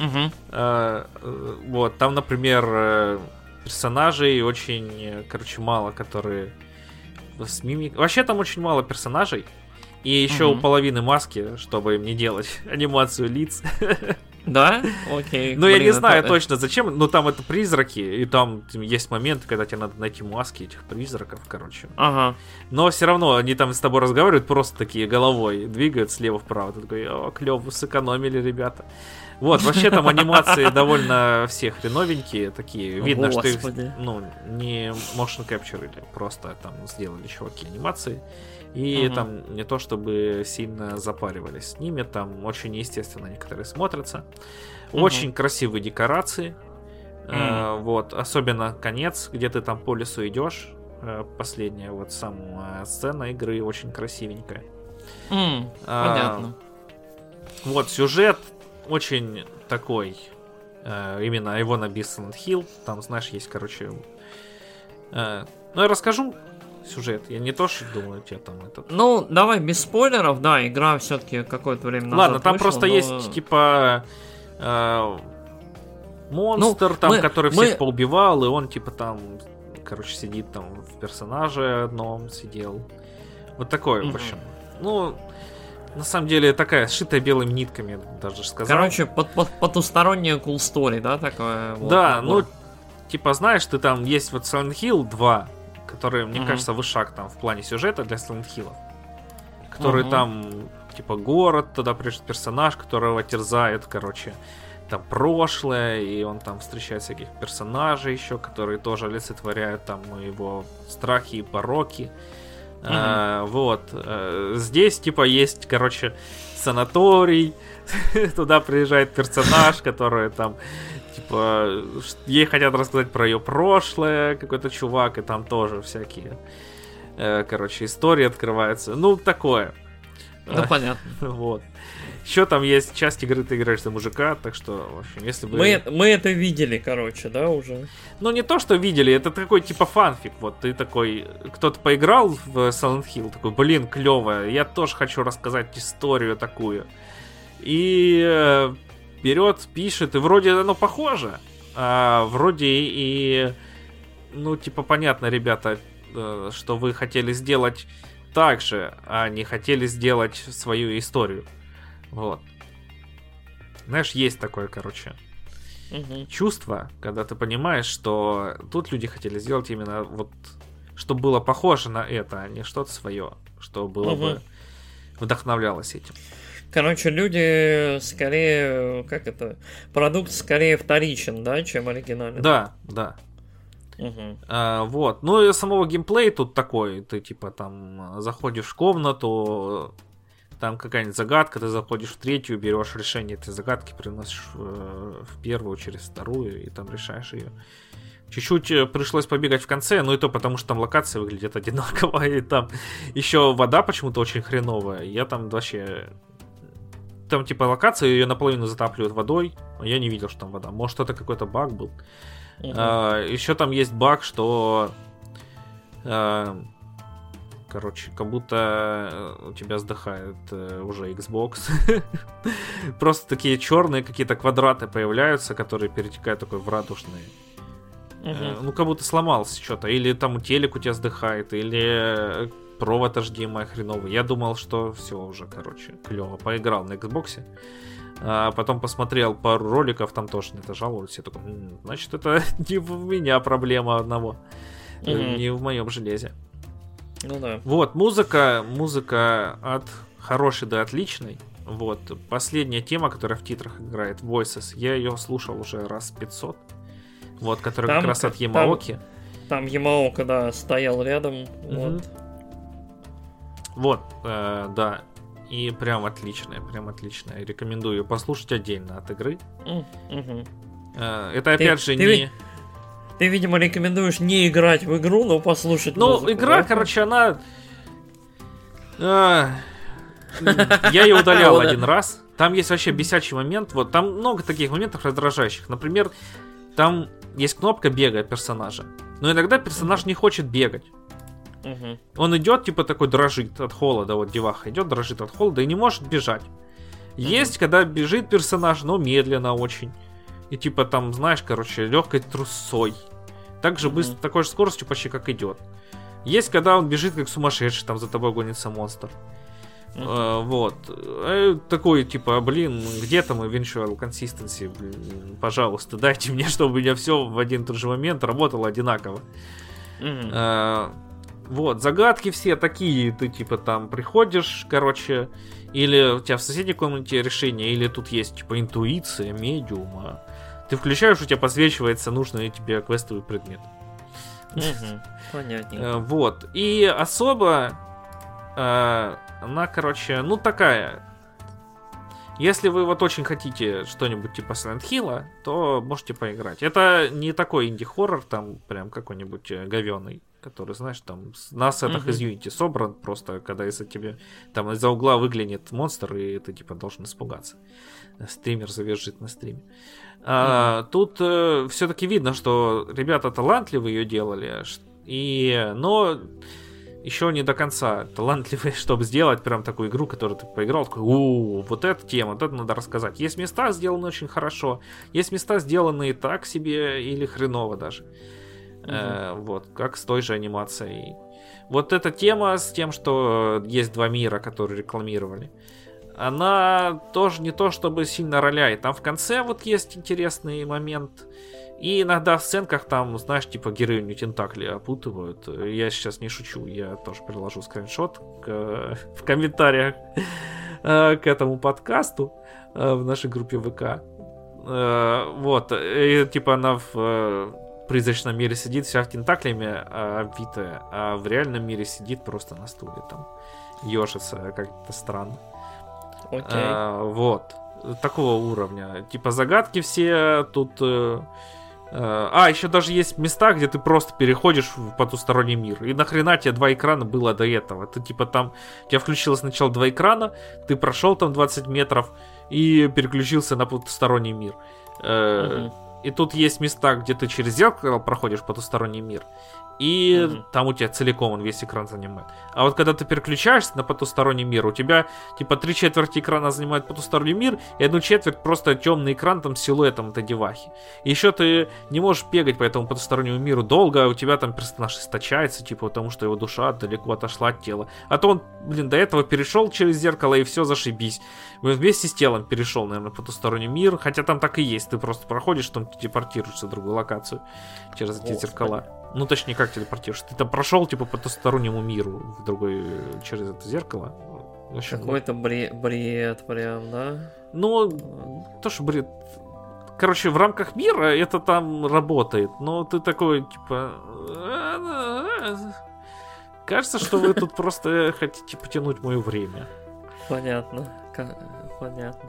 Угу. [laughs] Э, вот, там, например, э, персонажей очень, короче, мало, которые с мимик... Вообще там очень мало персонажей. И еще у половины маски, чтобы им не делать [laughs] анимацию лиц. [laughs] Да? Окей. Ну, я не знаю точно зачем, но там это призраки, и там есть моменты, когда тебе надо найти маски этих призраков, короче. Ага. Но все равно они там с тобой разговаривают, просто такие головой двигают слева вправо. Ты такой, о, клево, сэкономили, ребята. Вот, вообще там [laughs] анимации довольно все хреновенькие, такие. Видно, что их, ну, не motion capture, просто там сделали чуваки анимации. И угу. там не то чтобы сильно запаривались с ними, там очень естественно некоторые смотрятся. Угу. Очень красивые декорации. Угу. Э, вот, особенно конец, где ты там по лесу идешь. Э, последняя вот сама сцена игры очень красивенькая. Mm, а, понятно. Вот сюжет очень такой, э, именно его на Silent Hill. Там, знаешь, есть, короче. Э, ну, я расскажу сюжет. Я не то, что думаю, тебе там этот. Ну, давай без спойлеров, да, игра все-таки какое-то время назад Ладно, там вышла, просто но... есть типа э, монстр, ну, там, мы, который мы... всех поубивал, и он типа там, короче, сидит там в персонаже одном сидел. Вот такое, mm-hmm. в общем. Ну, на самом деле такая сшитая белыми нитками, даже сказал. Короче, под, под, потусторонняя cool story, да, такое? Вот, да, набор. ну, типа, знаешь, ты там есть вот Silent Hill 2, который, мне mm-hmm. кажется, вышаг там в плане сюжета для Silent Hill. Который mm-hmm. там, типа, город, туда придет персонаж, которого терзает, короче, там прошлое, и он там встречает всяких персонажей еще, которые тоже олицетворяют там его страхи и пороки. Mm-hmm. А, вот. А, здесь, типа, есть, короче, санаторий, [laughs] туда приезжает персонаж, который там типа, ей хотят рассказать про ее прошлое, какой-то чувак, и там тоже всякие, э, короче, истории открываются. Ну, такое. Ну, понятно. [laughs] Вот. Еще там есть часть игры, ты играешь за мужика, так что, в общем, если бы... Мы, мы это видели, короче, да, уже? Ну, не то, что видели, это такой, типа, фанфик, вот, ты такой, кто-то поиграл в Silent Hill, такой, блин, клево, я тоже хочу рассказать историю такую. И э, берет, пишет, и вроде оно похоже, а вроде и, ну, типа, понятно, ребята, э, что вы хотели сделать так же, а не хотели сделать свою историю. Вот. Знаешь, есть такое, короче, угу. чувство, когда ты понимаешь, что тут люди хотели сделать именно вот, чтобы было похоже на это, а не что-то свое, что было угу. бы вдохновлялось этим. Короче, люди скорее, как это, продукт скорее вторичен, да, чем оригинальный. Да, да. Угу. А, вот. Ну и самого геймплея тут такой. Ты типа там заходишь в комнату, там какая-нибудь загадка, ты заходишь в третью, берешь решение этой загадки, приносишь в, э, первую через вторую и там решаешь ее. Чуть-чуть э, пришлось побегать в конце, но и то потому, что там локация выглядит одинаково, и там еще вода почему-то очень хреновая. Я там вообще там типа локация, ее наполовину затапливают водой, а я не видел, что там вода. Может, это какой-то баг был. Uh-huh. А, еще там есть баг, что... А, короче, как будто э, у тебя сдыхает а, уже Xbox. [laughs] Просто такие черные какие-то квадраты появляются, которые перетекают такой в радужные. Uh-huh. Ну, как будто сломался что-то. Или там телек у тебя сдыхает, или провод HDMI хреновый. Я думал, что все уже, короче, клево. Поиграл на Xbox. А потом посмотрел пару роликов, там тоже на это жаловались. Я такой, значит, это [laughs] не в меня проблема одного. Mm-hmm. Не в моем железе. Ну да. Вот, музыка, музыка от хорошей до отличной. Вот, последняя тема, которая в титрах играет, Voices, я ее слушал уже раз 500. Вот, которая там, как раз от Ямаоки. Там, там Ямаока, да, стоял рядом. Mm-hmm. Вот. Вот, э, да. И прям отличная, прям отличная. Рекомендую послушать отдельно от игры. Mm-hmm. Э, это опять ты, же ты, не... Ты, видимо, рекомендуешь не играть в игру, но послушать Ну, музыку, игра, да? короче, она... А, Я ее удалял один раз. Там есть вообще бесячий момент. Вот там много таких моментов раздражающих. Например, там есть кнопка бега персонажа. Но иногда персонаж не хочет бегать. Он идет, типа такой дрожит от холода. Вот деваха идет, дрожит от холода и не может бежать. Есть, когда бежит персонаж, но медленно очень. И типа там, знаешь, короче, легкой трусой. Так же быстро, Мгм. такой же скоростью почти как идет. Есть, когда он бежит как сумасшедший, там за тобой гонится монстр. Мгм. Э, вот. Э, Такой, типа, блин, где там eventual consistency? Блин, пожалуйста, дайте мне, [laughs] чтобы у меня все в один и тот же момент работало одинаково. Мгм. Э, Вот, загадки все такие, ты типа там приходишь, короче, или у тебя в соседней комнате решение, или тут есть типа интуиция, медиума. Ты включаешь, у тебя подсвечивается нужный тебе квестовый предмет. Понятненько. Э, Вот. И особо э, она, короче, ну такая. Если вы вот очень хотите что-нибудь типа Silent Hill, то можете поиграть. Это не такой инди-хоррор, там прям какой-нибудь э, говёный, который, знаешь, там на сетах Мгм. из Unity собран просто, когда из-за тебе там из-за угла выглянет монстр, и ты типа должен испугаться. Стример завержит на стриме. А, тут все-таки видно, что ребята талантливые ее делали, и, но еще не до конца талантливые, [laughs] чтобы сделать прям такую игру, которую ты поиграл, такой, у вот эта тема, вот это надо рассказать. Есть места сделаны очень хорошо, есть места сделанные так себе или хреново даже. Э, вот, как с той же анимацией. Вот эта тема с тем, что есть два мира, которые рекламировали, она тоже не то чтобы сильно роляет. Там в конце вот есть интересный момент. И иногда в сценках там, знаешь, типа героиню тентакли опутывают. Я сейчас не шучу, я тоже приложу скриншот к- в комментариях э, к этому подкасту э, в нашей группе ВК. Э, Вот, и, типа она в призрачном мире сидит вся в тентаклями э, обвитая, а в реальном мире сидит просто на стуле там. Ежится как-то странно. Окей. А, вот. Такого уровня. Типа загадки все тут... э, э, А, еще даже есть места, где ты просто переходишь в потусторонний мир. И нахрена тебе два экрана было до этого? Ты типа там... У тебя включилось сначала два экрана, ты прошел там 20 метров и переключился на потусторонний мир. Э, Мгм. И тут есть места, где ты через зеркало проходишь потусторонний мир. И Мгм. там у тебя целиком он весь экран занимает. А вот когда ты переключаешься на потусторонний мир, у тебя типа три четверти экрана занимает потусторонний мир, и одну четверть просто темный экран там с силуэтом этой девахи. И еще ты не можешь бегать по этому потустороннему миру долго, а у тебя там персонаж источается, типа потому что его душа далеко отошла от тела. А то он, блин, до этого перешел через зеркало и все зашибись. Он Вместе с телом перешел, наверное, потусторонний мир, хотя там так и есть. Ты просто проходишь, там телепортируешься в другую локацию через эти Господи. зеркала. Ну, точнее, как телепортируешься? Ты там прошел, типа, по потустороннему миру в другой, через это зеркало. Общем, Какой-то бре- бред прям, да? ну, то, что бред. Короче, в рамках мира это там работает, но ты такой, типа... Кажется, что вы тут просто хотите потянуть мое время. Понятно. Понятно.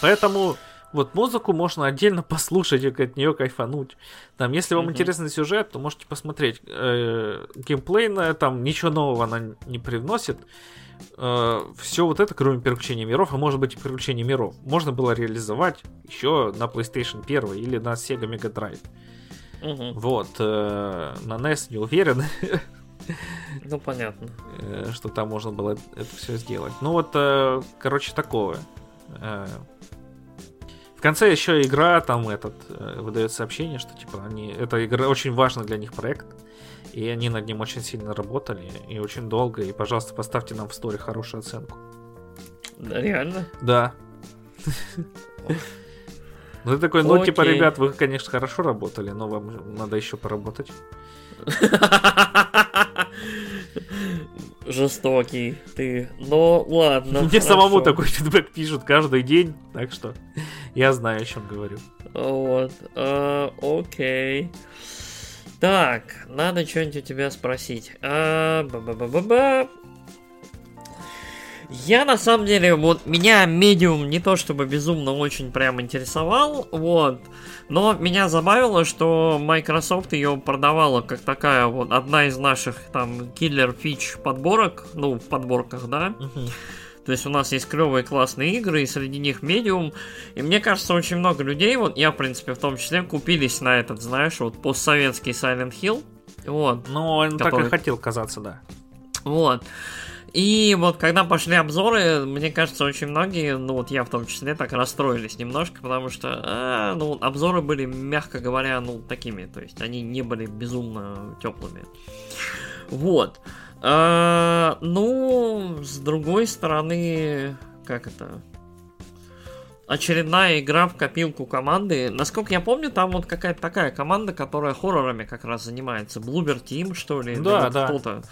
Поэтому вот музыку можно отдельно [laughs] послушать и от нее кайфануть. Там, если вам Мгм. интересный сюжет, то можете посмотреть. Э, геймплейная, там ничего нового она не привносит. все вот это, кроме переключения миров, а может быть и переключения миров, можно было реализовать еще на PlayStation 1 или на Sega Mega Drive. Мгм. Вот, э, на NES не уверен, [laughs] Ну, понятно. э, что там можно было это все сделать. Ну вот, э, короче, такое. В конце еще игра, там этот, э, выдает сообщение, что типа они, эта игра очень важный для них проект, и они над ним очень сильно работали, и очень долго, и, пожалуйста, поставьте нам в сторе хорошую оценку. Да, реально? Да. Ну ты такой, ну типа, ребят, вы, конечно, хорошо работали, но вам надо еще поработать. [laughs] Жестокий ты. Но ладно. Мне самому такой фидбэк пишут каждый день, так что я знаю, о чем говорю. Вот. а, окей. Так, надо что-нибудь у тебя спросить. А, ба-ба-ба-ба-ба. Я на самом деле, вот меня медиум не то чтобы безумно очень прям интересовал, вот, но меня забавило, что Microsoft ее продавала как такая вот одна из наших там киллер фич подборок, ну, в подборках, да. То есть у нас есть клевые классные игры, и среди них медиум. И мне кажется, очень много людей, вот я, в принципе, в том числе, купились на этот, знаешь, вот постсоветский Silent Hill. Вот. Ну, он который... так и хотел казаться, да. Вот. И вот когда пошли обзоры, мне кажется, очень многие, ну вот я в том числе, так расстроились немножко, потому что, а, ну, обзоры были, мягко говоря, ну, такими, то есть они не были безумно теплыми. Вот. А, ну, с другой стороны, как это? Очередная игра в копилку команды. Насколько я помню, там вот какая-то такая команда, которая хоррорами как раз занимается. Bloober Team, что ли? Да, да. Кто-то.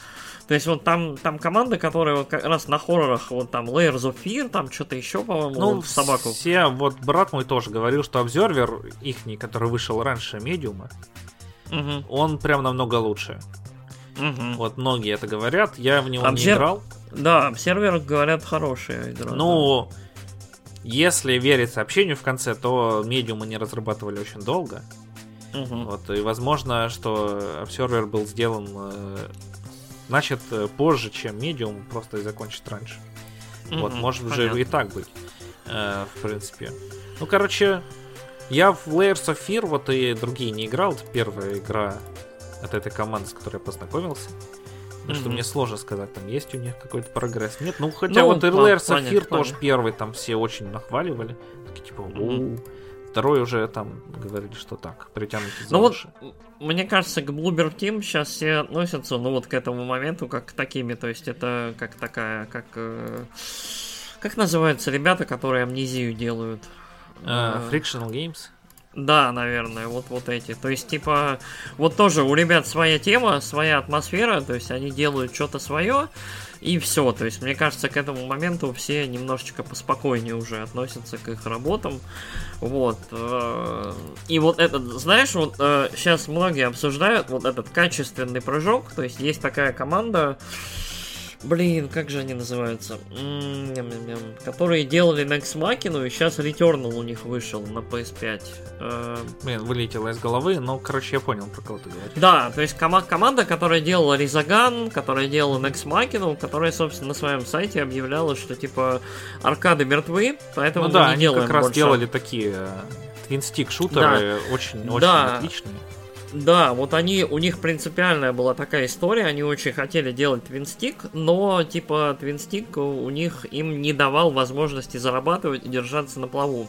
То есть вот там, там команда, которая вот как раз на хоррорах, вот там Layers of Fear, там что-то еще, по-моему, ну, вот, собаку. Все, вот брат мой тоже говорил, что обзервер ихний, который вышел раньше медиума, угу. он прям намного лучше. Угу. Вот многие это говорят, я в него Обсер... не играл. Да, обсервер, говорят, хорошая игра. Ну, да. если верить сообщению в конце, то медиум они разрабатывали очень долго. Угу. Вот, и возможно, что обсервер был сделан э, значит э, позже, чем медиум, просто закончит раньше. Mm-hmm, вот, может понятно. уже и так быть. Э, в принципе. Ну, короче, я в Layers of Fear вот и другие не играл. Это первая игра от этой команды, с которой я познакомился. Потому mm-hmm. что мне сложно сказать, там есть у них какой-то прогресс. Нет, ну хотя ну, вот и Layers of Fear тоже первый, там все очень нахваливали. Такие типа, mm-hmm. Второй уже там говорили, что так, притянутый за ну уши. Вот, мне кажется, к Bloober Team сейчас все относятся, ну вот к этому моменту, как к такими, то есть это как такая, как... Э, как называются ребята, которые амнезию делают? Uh, frictional Games? Да, наверное, вот, вот эти. То есть, типа, вот тоже у ребят своя тема, своя атмосфера, то есть они делают что-то свое, и все. То есть, мне кажется, к этому моменту все немножечко поспокойнее уже относятся к их работам. Вот. Э, и вот этот, знаешь, вот сейчас э, многие обсуждают вот этот качественный прыжок. То есть, есть такая команда, Блин, как же они называются? Которые делали Next Machina, и сейчас Returnal у них вышел на PS5. Э, Блин, вылетело из головы, но, короче, я понял, про кого ты говоришь. Да, то есть кома- команда, которая делала Резаган, которая делала Next Machina, которая, собственно, на своем сайте объявляла, что, типа, аркады мертвы, поэтому ну, да, мы не они как раз больше. делали такие э, шутеры да. очень, очень да. отличные. Да, вот они, у них принципиальная была такая история, они очень хотели делать твинстик, но типа твинстик у них им не давал возможности зарабатывать и держаться на плаву.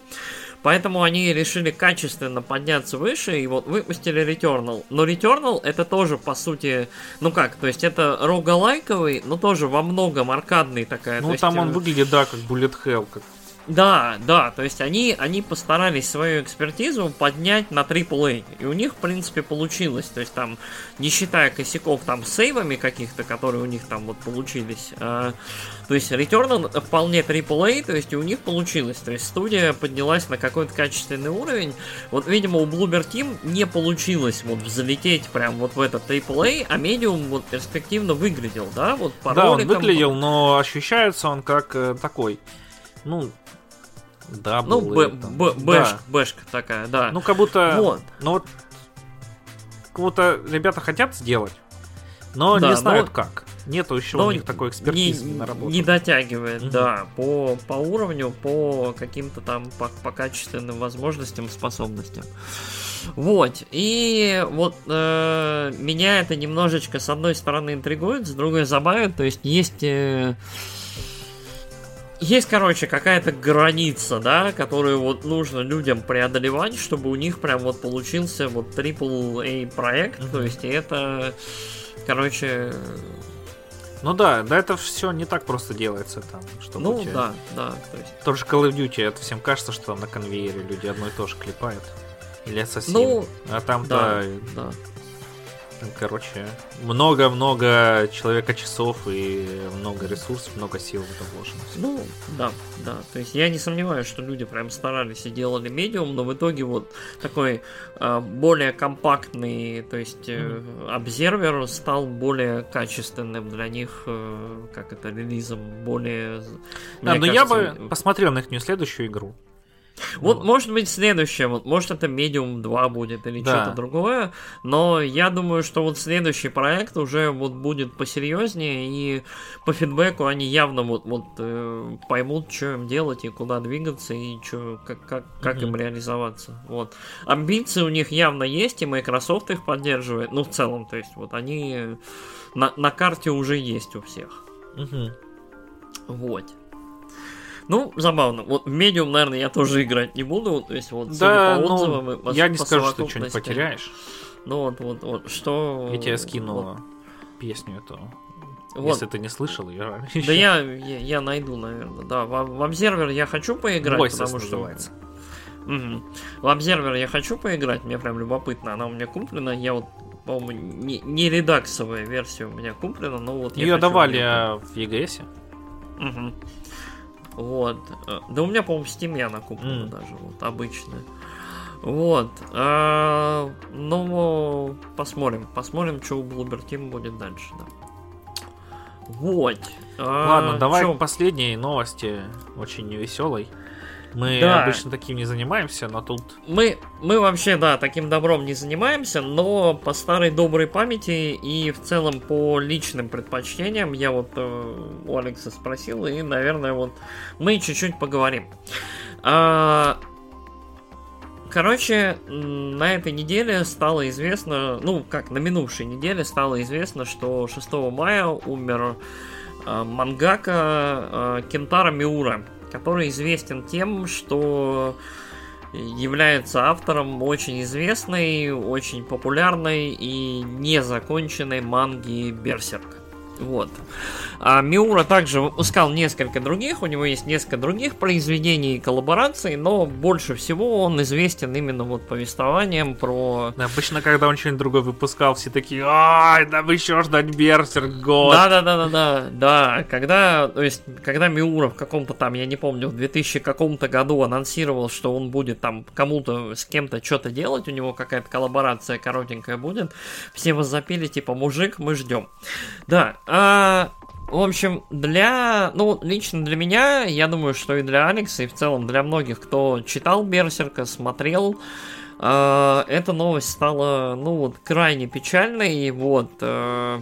Поэтому они решили качественно подняться выше и вот выпустили Returnal. Но Returnal это тоже по сути, ну как, то есть это рогалайковый, но тоже во многом аркадный такая. Ну там есть, он э, выглядит, да, как Bullet Hell, как да, да, то есть они, они постарались свою экспертизу поднять на AAA, и у них, в принципе, получилось, то есть там, не считая косяков там с сейвами каких-то, которые у них там вот получились, а, то есть Returnal вполне AAA, то есть и у них получилось, то есть студия поднялась на какой-то качественный уровень, вот, видимо, у Bloober Team не получилось вот взлететь прям вот в этот AAA, а Medium вот перспективно выглядел, да, вот по Да, роликам... он выглядел, но ощущается он как э, такой, ну, да, ну, б, б, бэшка, да. бэшка такая, да. Ну, как будто... Вот. Ну, вот... Как будто ребята хотят сделать, но да, не знают но... как. Нету еще но у них такой экспертизы не, на работу. Не дотягивает, угу. да, по, по уровню, по каким-то там, по, по качественным возможностям, способностям. Вот, и вот э, меня это немножечко с одной стороны интригует, с другой забавит, то есть есть... Э, есть, короче, какая-то граница, да, которую вот нужно людям преодолевать, чтобы у них прям вот получился вот AAA проект, mm-hmm. то есть это, короче... Ну да, да, это все не так просто делается там, чтобы Ну тебя... да, да. То есть... Тот же Call of Duty, это всем кажется, что там на конвейере люди одно и то же клепают. Или Assassin. Ну, а там да, да. Короче, много-много человека часов и много ресурсов, много сил в это вложено. Ну, да, да. То есть я не сомневаюсь, что люди прям старались и делали медиум, но в итоге вот такой э, более компактный, то есть э, обсервер стал более качественным для них, э, как это, релизом, более... Да, но кажется, я бы посмотрел на их следующую игру. Вот, вот, может быть, следующее, вот, может, это Medium 2 будет или да. что-то другое, но я думаю, что вот следующий проект уже вот будет посерьезнее, и по фидбэку они явно вот, вот э, поймут, что им делать и куда двигаться, и чё, как, как, как mm-hmm. им реализоваться. Вот. Амбиции у них явно есть, и Microsoft их поддерживает, ну, в целом, то есть, вот они на, на карте уже есть у всех. Mm-hmm. Вот. Ну, забавно. Вот в медиум, наверное, я тоже играть не буду. То есть, вот, да, по ну, отзывам ну, по, я не по скажу, что что-нибудь потеряешь. Ну, вот, вот, вот, что... Я тебе скину вот. песню эту. Вот. Если ты не слышал ее. Да [laughs] я, я, я найду, наверное. Да, в, в обсервер я хочу поиграть, Voices потому что... называется. Угу. В обсервер я хочу поиграть, мне прям любопытно. Она у меня куплена. Я вот по-моему, не, не редаксовая версия у меня куплена, но вот Ее давали в EGS. Угу. Вот. Э, да у меня, по-моему, в Steam она куплена mm. даже, вот, обычная. Вот. А, ну, посмотрим. Посмотрим, что у Bloober Team будет дальше, да. Вот. А, Ладно, давай чё? последней новости, очень невеселой. Мы да. обычно таким не занимаемся, но тут... Мы, мы вообще, да, таким добром не занимаемся, но по старой доброй памяти и в целом по личным предпочтениям я вот э, у Алекса спросил, и, наверное, вот мы чуть-чуть поговорим. А, Короче, на этой неделе стало известно, ну, как на минувшей неделе стало известно, что 6 мая умер э, мангака э, Кентара Миура который известен тем, что является автором очень известной, очень популярной и незаконченной манги Берсерк. Вот. А Миура также выпускал несколько других, у него есть несколько других произведений и коллабораций, но больше всего он известен именно вот повествованием про... Обычно, когда он что-нибудь другое выпускал, все такие, ай, да вы еще ждать Берсер год. Да-да-да-да-да, да, когда, то есть, когда Миура в каком-то там, я не помню, в 2000 каком-то году анонсировал, что он будет там кому-то, с кем-то что-то делать, у него какая-то коллаборация коротенькая будет, все возопили, типа, мужик, мы ждем. Да, а, в общем, для, ну, лично для меня, я думаю, что и для Алекса, и в целом для многих, кто читал Берсерка, смотрел, эта новость стала, ну, вот, крайне печальной, вот, э,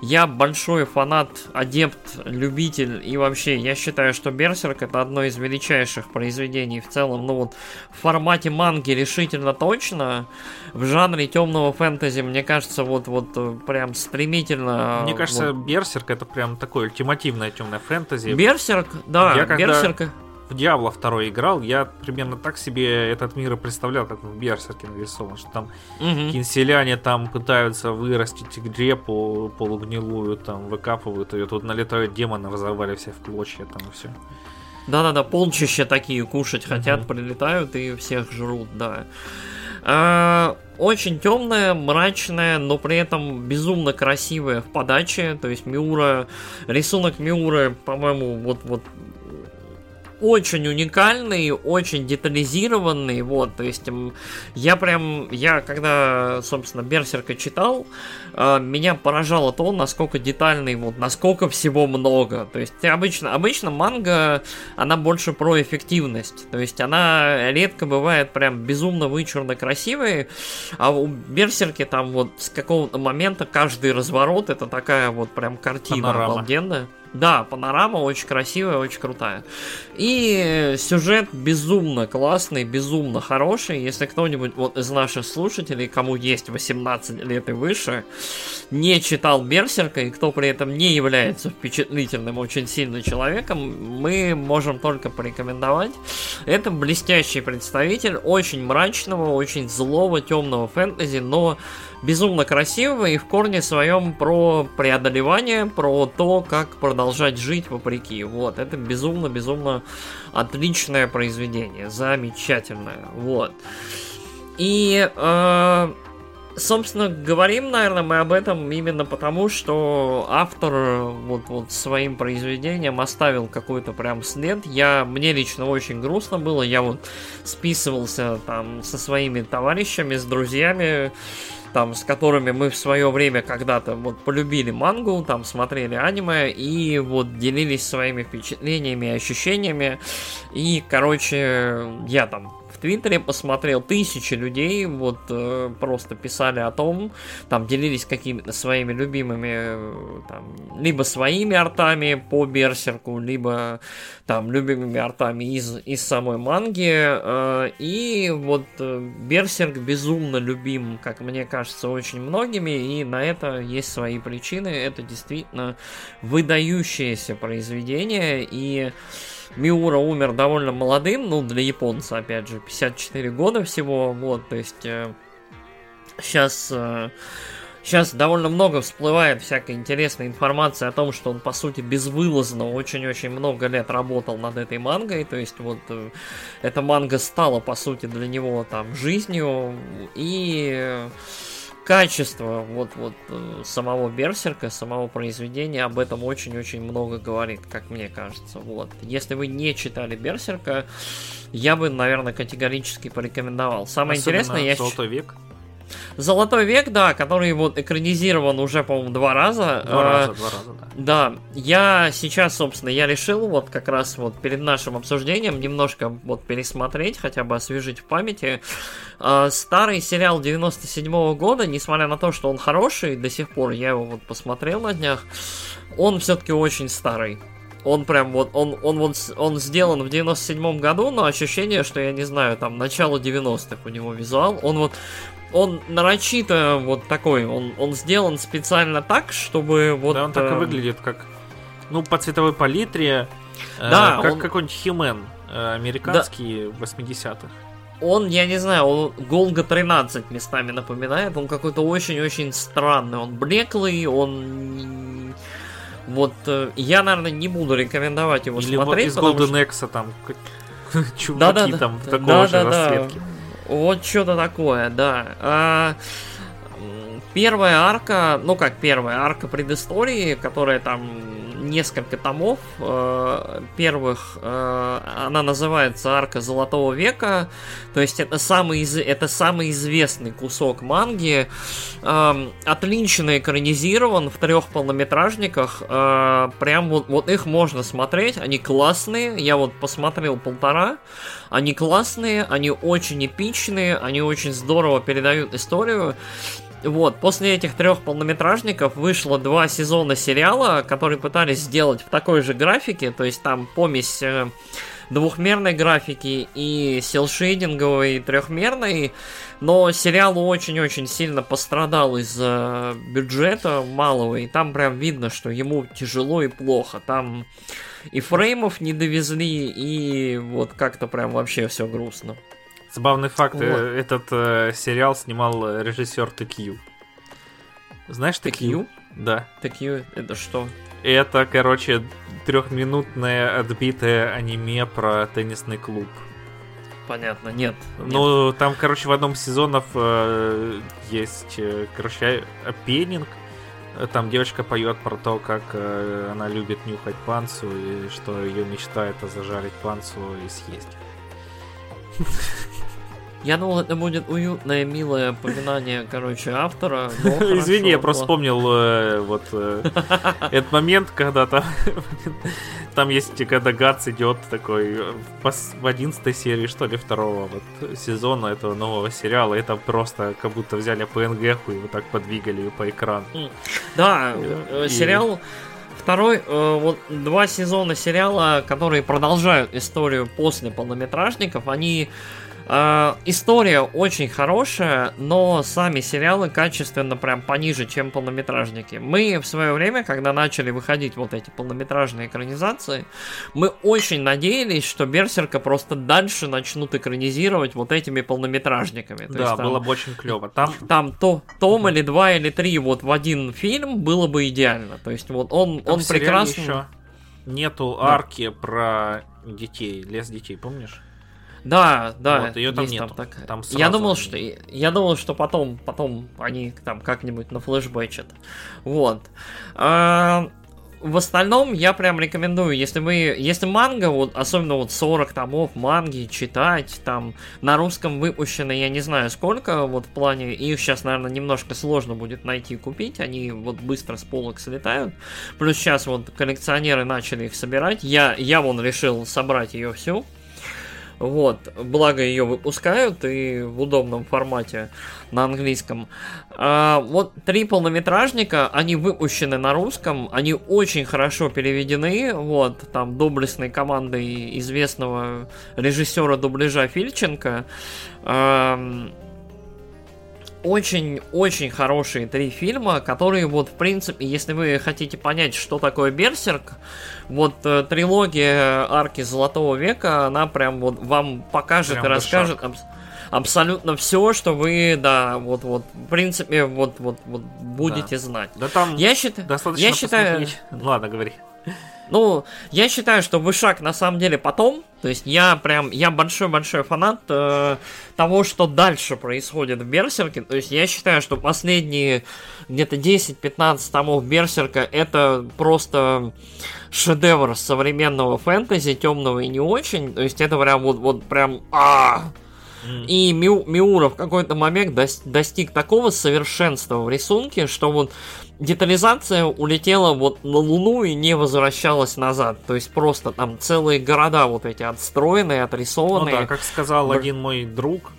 я большой фанат, адепт, любитель и вообще я считаю, что Берсерк это одно из величайших произведений в целом, ну вот в формате манги решительно точно, в жанре темного фэнтези, мне кажется, вот вот э, прям стремительно. Мне кажется, вот... Берсерк это прям такое ультимативное темное фэнтези. Берсерк, да, я когда... Берсерк в Диабло 2 играл, я примерно так себе этот мир представлял, как в Берсерке нарисован, что там угу. кинселяне там пытаются вырастить грепу полугнилую, там выкапывают ее, тут налетают демоны, разорвали все в клочья там и все. Да-да-да, полчища такие кушать хотят, угу. прилетают и всех жрут, да. А, очень темная, мрачная, но при этом безумно красивая в подаче. То есть Миура, рисунок Миуры, по-моему, вот, вот очень уникальный, очень детализированный, вот, то есть я прям, я когда, собственно, Берсерка читал, э, меня поражало то, насколько детальный, вот, насколько всего много, то есть обычно, обычно манга, она больше про эффективность, то есть она редко бывает прям безумно вычурно красивой, а у Берсерки там вот с какого-то момента каждый разворот это такая вот прям картина Панорама. обалденная. Да, панорама очень красивая, очень крутая. И сюжет безумно классный, безумно хороший. Если кто-нибудь вот из наших слушателей, кому есть 18 лет и выше, не читал Берсерка, и кто при этом не является впечатлительным, очень сильным человеком, мы можем только порекомендовать. Это блестящий представитель очень мрачного, очень злого, темного фэнтези, но безумно красивого и в корне своем про преодолевание, про то, как продолжать жить вопреки. Вот, это безумно-безумно отличное произведение, замечательное. Вот. И э, собственно, говорим, наверное, мы об этом именно потому, что автор вот, вот своим произведением оставил какой-то прям след. Я, мне лично очень грустно было. Я вот списывался там со своими товарищами, с друзьями, там, с которыми мы в свое время когда-то вот полюбили мангу, там смотрели аниме и вот делились своими впечатлениями, ощущениями. И, короче, я там Твиттере посмотрел, тысячи людей вот э, просто писали о том, там делились какими-то своими любимыми, э, там, либо своими артами по Берсерку, либо там любимыми артами из, из самой манги. Э, и вот э, Берсерк безумно любим, как мне кажется, очень многими, и на это есть свои причины. Это действительно выдающееся произведение, и Миура умер довольно молодым, ну, для японца, опять же, 54 года всего, вот, то есть э, сейчас... Э, Сейчас довольно много всплывает всякой интересной информации о том, что он, по сути, безвылазно очень-очень много лет работал над этой мангой. То есть, вот, э, эта манга стала, по сути, для него там жизнью. И э, качество вот, вот э, самого Берсерка, самого произведения об этом очень-очень много говорит, как мне кажется. Вот. Если вы не читали Берсерка, я бы, наверное, категорически порекомендовал. Самое Особенно интересное, я... Золотой век? Золотой век, да, который вот экранизирован уже, по-моему, два раза. Два э, раза, два раза, да. Да, я сейчас, собственно, я решил вот как раз вот перед нашим обсуждением немножко вот пересмотреть, хотя бы освежить в памяти. Э, старый сериал 97 -го года, несмотря на то, что он хороший, до сих пор я его вот посмотрел на днях, он все-таки очень старый. Он прям вот, он, он вот, он сделан в 97 году, но ощущение, что я не знаю, там, начало 90-х у него визуал. Он вот, он нарочито вот такой, он, он сделан специально так, чтобы вот... Да, он так и э, выглядит, как, ну, по цветовой палитре, э, да, э, как он... какой-нибудь Химен э, американский да. 80-х. Он, я не знаю, он Голга 13 местами напоминает, он какой-то очень-очень странный, он блеклый, он... Вот э, я, наверное, не буду рекомендовать его Или смотреть. из Golden что... там [laughs] чуваки да, да, там да, такого да, же да, расцветки. Да. Вот что-то такое, да. А, первая арка, ну как первая арка предыстории, которая там несколько томов э, первых. Э, она называется арка Золотого века. То есть это самый, это самый известный кусок манги. Э, отлично экранизирован в трех полнометражниках. Э, прям вот, вот их можно смотреть. Они классные. Я вот посмотрел полтора. Они классные, они очень эпичные, они очень здорово передают историю. Вот, после этих трех полнометражников вышло два сезона сериала, которые пытались сделать в такой же графике, то есть там помесь э, двухмерной графики и селшейдинговой трехмерной, но сериал очень-очень сильно пострадал из-за бюджета малого, и там прям видно, что ему тяжело и плохо. Там и фреймов не довезли, и вот как-то прям вообще все грустно. Забавный факт, э, вот. этот э, сериал снимал э, режиссер ТКЮ. Знаешь ТКЮ? Да. ТКЮ это что? Это, короче, трехминутное отбитое аниме про теннисный клуб. Понятно, нет. Ну, нет. там, короче, в одном из сезонов э, есть, э, короче, опенинг. Там девочка поет про то, как э, она любит нюхать панцу, и что ее мечта это зажарить панцу и съесть. Я думал, это будет уютное, милое упоминание, короче, автора. [laughs] Извини, я просто вспомнил э, вот э, [laughs] этот момент, когда там, [laughs] там есть, когда Гац идет такой в 11 серии, что ли, второго вот, сезона этого нового сериала. Это просто как будто взяли PNG и вот так подвигали ее по экрану. Да, э, сериал второй, вот два сезона сериала, которые продолжают историю после полнометражников, они Э, история очень хорошая, но сами сериалы качественно прям пониже, чем полнометражники. Мы в свое время, когда начали выходить вот эти полнометражные экранизации, мы очень надеялись, что Берсерка просто дальше начнут экранизировать вот этими полнометражниками. То да, есть, там, было бы очень клево. Там, там то, том или два или три вот в один фильм было бы идеально. То есть вот он, там он прекрасно... Еще нету да. арки про детей, лес детей, помнишь? Да, да. Вот, ее там есть нету. так- Там я думал, они- что я думал, что потом, потом они там как-нибудь на флешбэчат. Вот. А, в остальном я прям рекомендую, если вы, если манга, вот особенно вот 40 томов манги читать, там на русском выпущено, я не знаю сколько, вот в плане, их сейчас, наверное, немножко сложно будет найти и купить, они вот быстро с полок слетают. Плюс сейчас вот коллекционеры начали их собирать, я, я вон решил собрать ее всю. Вот, благо ее выпускают и в удобном формате на английском. А, вот три полнометражника, они выпущены на русском, они очень хорошо переведены, вот, там доблестной командой известного режиссера дубляжа Фильченко. Ам, очень-очень хорошие три фильма, которые вот, в принципе, если вы хотите понять, что такое Берсерк, вот э, трилогия арки Золотого века, она прям вот вам покажет Прям и расскажет абс- абсолютно все, что вы, да, вот, вот, в принципе, вот, вот, вот будете знать. Да там Я считаю, достаточно я считаю, посмотреть. Ладно, говори. Ну, я считаю, что Вышак на самом деле потом. То есть я прям, я большой-большой фанат э, того, что дальше происходит в Берсерке. То есть я считаю, что последние где-то 10-15 томов Берсерка это просто шедевр современного фэнтези, темного и не очень. То есть это прям вот, вот прям... а и Миу- Миура в какой-то момент дос- достиг такого совершенства в рисунке, что вот детализация улетела вот на Луну и не возвращалась назад. То есть просто там целые города вот эти отстроенные, Ну отрисованные. да, как сказал Бр- один мой друг,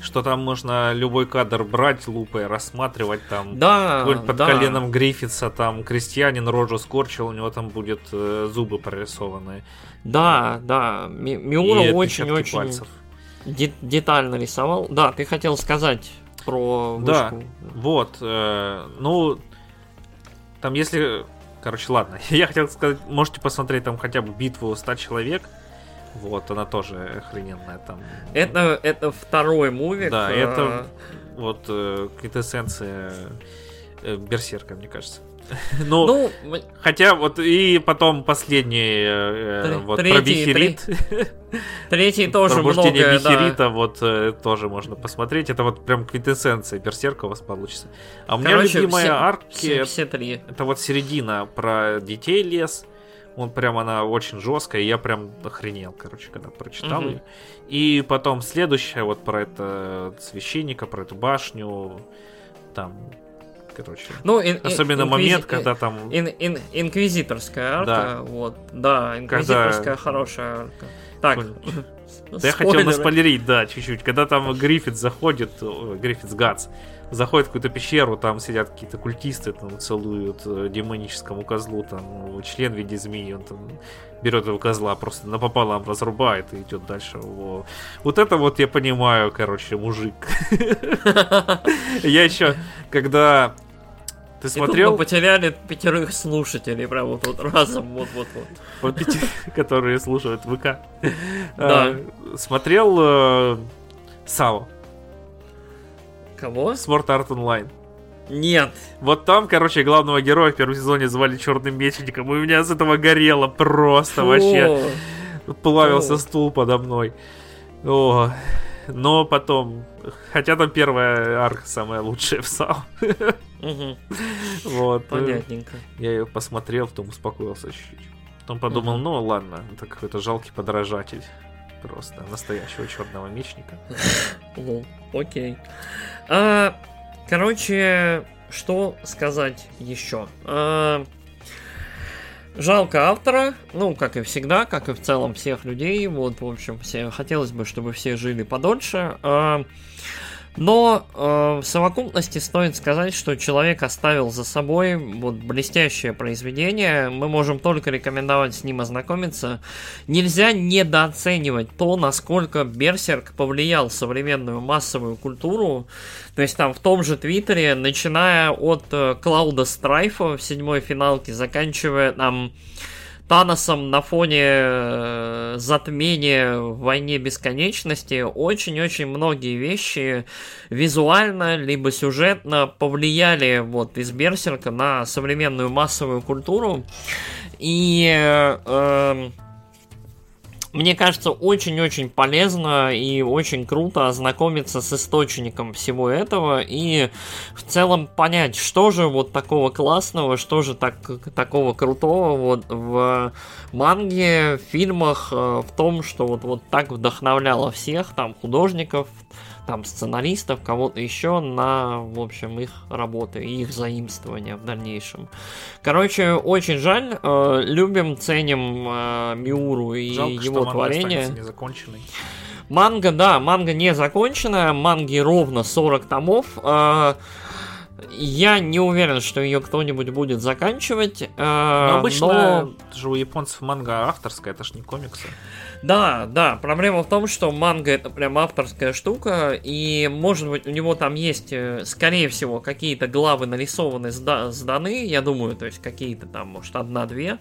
что там можно любой кадр брать лупой, рассматривать там. да, под да. коленом Гриффитса там крестьянин рожу скорчил, у него там будет э, зубы прорисованы. Да, да. Ми- Миура очень-очень де- детально рисовал. Да, ты хотел сказать про Да. вышку. Вот, э, ну, там если... Короче, ладно, [laughs] я хотел сказать, можете посмотреть там хотя бы битву 100 человек. Вот, она тоже охрененная там. Это, это второй мувик. Да, это вот э, квинтэссенция э, Берсерка, мне кажется. [laughs] Ну, Ну, хотя вот и потом последний э, Тре- вот [laughs] третий, про Бихерит, третий тоже пробуждение многое, да. Бихерита, вот э, тоже можно посмотреть. Это вот прям квинтэссенция Берсерка у вас получится. А у меня любимая все- арки, Все, все три. это вот середина про детей лес. Он прям, она очень жесткая, я прям охренел, короче, когда прочитал Мгм. ее. И потом следующая вот про это священника, про эту башню. Там, короче. Ну, ин- Особенно инквизи- момент, когда там... ин- ин- инквизиторская арка, Да. вот, да, инквизиторская Когда- хорошая арка. Так. [laughs] Да я хотел наспойлерить, да, чуть-чуть. Когда там Гриффит заходит, ой, Гриффит Гац, заходит в какую-то пещеру, там сидят какие-то культисты, там целуют э, демоническому козлу, там э, член в виде змеи, он там берет этого козла, просто напополам разрубает и идет дальше. Во. Вот это вот я понимаю, короче, мужик. [laughs] Я еще, когда ты И тут мы смотрел, потеряли пятерых слушателей, прям вот, вот разом, вот, вот, вот. вот эти, [laughs] которые слушают ВК, Да. э, смотрел э, Сао, Кого? Sword Art Online. Нет. Вот там, короче, главного героя в первом сезоне звали Черным Мечником, и у меня с этого горело просто вообще. Плавился Фу. стул подо мной. О, но потом... Хотя там первая арка самая лучшая в САУ. Вот. Понятненько. Я ее посмотрел, потом успокоился чуть-чуть. Потом подумал, ну ладно, это какой-то жалкий подражатель. Просто настоящего черного мечника. [laughs] Окей. А, короче, что сказать еще? А, жалко автора, ну, как и всегда, как и в целом всех людей. Вот, в общем, все, хотелось бы, чтобы все жили подольше. Но э, в совокупности стоит сказать, что человек оставил за собой вот блестящее произведение. Мы можем только рекомендовать с ним ознакомиться. Нельзя недооценивать то, насколько Берсерк повлиял современную массовую культуру. То есть там в том же Твиттере, начиная от э, Клауда Страйфа в седьмой финалке, заканчивая там Таносом на фоне э, затмения в войне бесконечности очень-очень многие вещи визуально либо сюжетно повлияли вот из Берсерка на современную массовую культуру. И э, эм, мне кажется, очень-очень полезно и очень круто ознакомиться с источником всего этого и в целом понять, что же вот такого классного, что же так, такого крутого вот в манге, в фильмах, э, в том, что вот, вот так вдохновляло всех там художников, там сценаристов, кого-то еще на, в общем, их работы и их заимствования в дальнейшем. Короче, очень жаль, э, любим, ценим э, Миуру и Жалко, его что творение. Незаконченный. Манга, да, манга не законченная, манги ровно 40 томов. Э, я не уверен, что ее кто-нибудь будет заканчивать. Э, но обычно но... же у японцев манга авторская, это ж не комиксы. Да, да, проблема в том, что манга это прям авторская штука, и может быть у него там есть, э, скорее всего, какие-то главы нарисованы, сда- сданы, я думаю, то есть какие-то там, может, одна-две.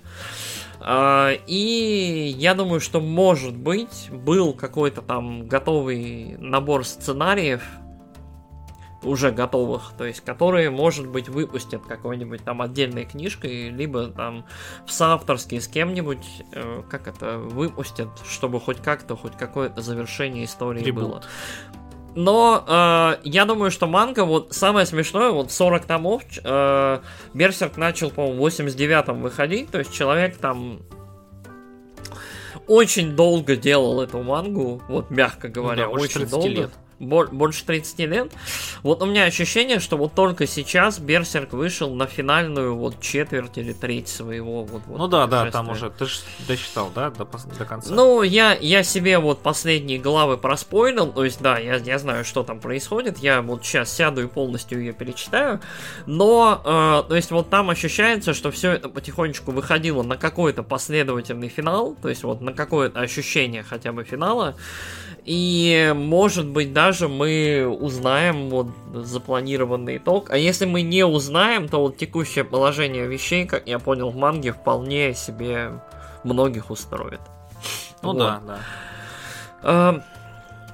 А, и я думаю, что, может быть, был какой-то там готовый набор сценариев, уже готовых, то есть которые, может быть, выпустят какой-нибудь там отдельной книжкой, либо там в соавторские с кем-нибудь, э, как это, выпустят, чтобы хоть как-то, хоть какое-то завершение истории Ребут. было. Но э, я думаю, что манга, вот самое смешное, вот 40 томов, э, Берсерк начал, по-моему, в 89-м выходить, то есть человек там очень долго делал эту мангу, вот мягко говоря, ну да, очень долго. Лет больше 30 лет. Вот у меня ощущение, что вот только сейчас Берсерк вышел на финальную вот четверть или треть своего вот. вот ну да, да, там уже ты же досчитал, да, до, до конца. Ну я я себе вот последние главы проспойлил, то есть да, я я знаю, что там происходит, я вот сейчас сяду и полностью ее перечитаю, но э, то есть вот там ощущается, что все это потихонечку выходило на какой-то последовательный финал, то есть вот на какое-то ощущение хотя бы финала. И, может быть, даже мы узнаем вот запланированный итог. А если мы не узнаем, то вот текущее положение вещей, как я понял, в манге вполне себе многих устроит. Ну вот. да, да.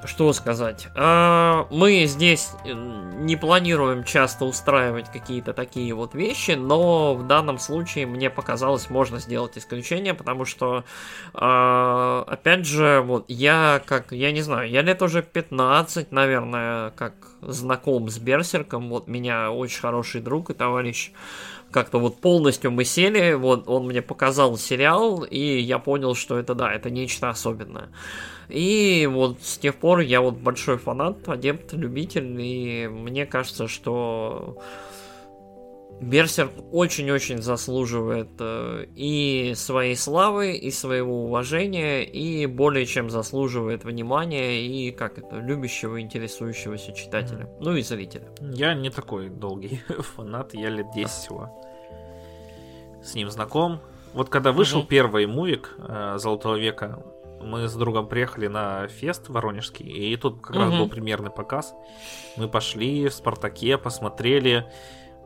Что сказать? А, мы здесь э, не планируем часто устраивать какие-то такие вот вещи, но в данном случае мне показалось, можно сделать исключение, потому что, а, опять же, вот я как, я не знаю, я лет уже 15, наверное, как знаком с Берсерком, вот меня очень хороший друг и товарищ как-то вот полностью мы сели, вот он мне показал сериал, и я понял, что это да, это нечто особенное. И вот с тех пор я вот большой фанат, адепт, любитель, и мне кажется, что Берсерк очень-очень заслуживает э, и своей славы, и своего уважения, и более чем заслуживает внимания и, как это, любящего, интересующегося читателя, mm-hmm. ну и зрителя. Я не такой долгий [laughs] фанат, я лет 10 всего с ним знаком. Вот когда вышел mm-hmm. первый мувик э, Золотого века, мы с другом приехали на фест воронежский, и тут как угу. раз был примерный показ. Мы пошли в Спартаке, посмотрели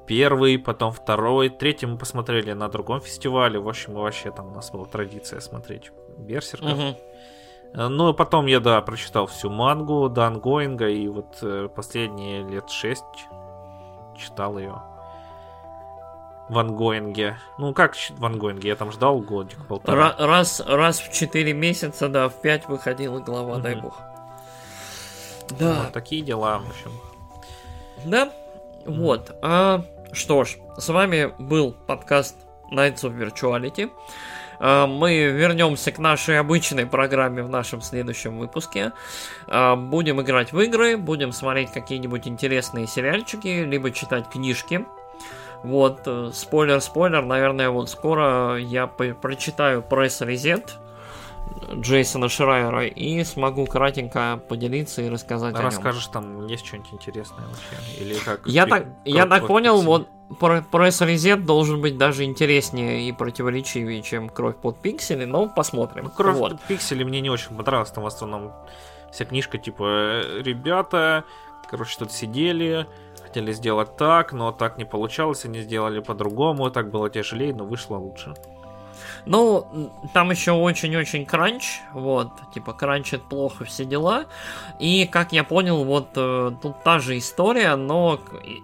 первый, потом второй, третий мы посмотрели на другом фестивале. В общем, вообще там у нас была традиция смотреть Берсерков. Угу. Ну, потом я, да, прочитал всю мангу до ангоинга, и вот э, последние лет шесть читал ее в ангоинге. Ну, как в ангоинге? Я там ждал годик, полтора. Раз, раз в 4 месяца, да, в 5 выходила глава, угу. дай бог. Да. Вот такие дела, в общем. Да, mm. вот. А, что ж, с вами был подкаст Nights of Virtuality. А, мы вернемся к нашей обычной программе в нашем следующем выпуске. А, будем играть в игры, будем смотреть какие-нибудь интересные сериальчики, либо читать книжки. Вот, э, спойлер-спойлер, наверное, вот скоро я прочитаю пресс-резет Джейсона Шрайера и смогу кратенько поделиться и рассказать а о Расскажешь, там есть что-нибудь интересное вообще? Или как? Я так, я так понял, вот пресс-резет должен быть даже интереснее и противоречивее, чем Кровь под пиксели, но посмотрим. Ну, Кровь вот. под пиксели мне не очень понравилась, там в основном вся книжка типа э, ребята, короче, тут сидели, хотели сделать так, но так не получалось, они сделали по-другому, так было тяжелее, но вышло лучше. Ну, там еще очень-очень кранч, вот, типа кранчит плохо все дела. И, как я понял, вот э, тут та же история, но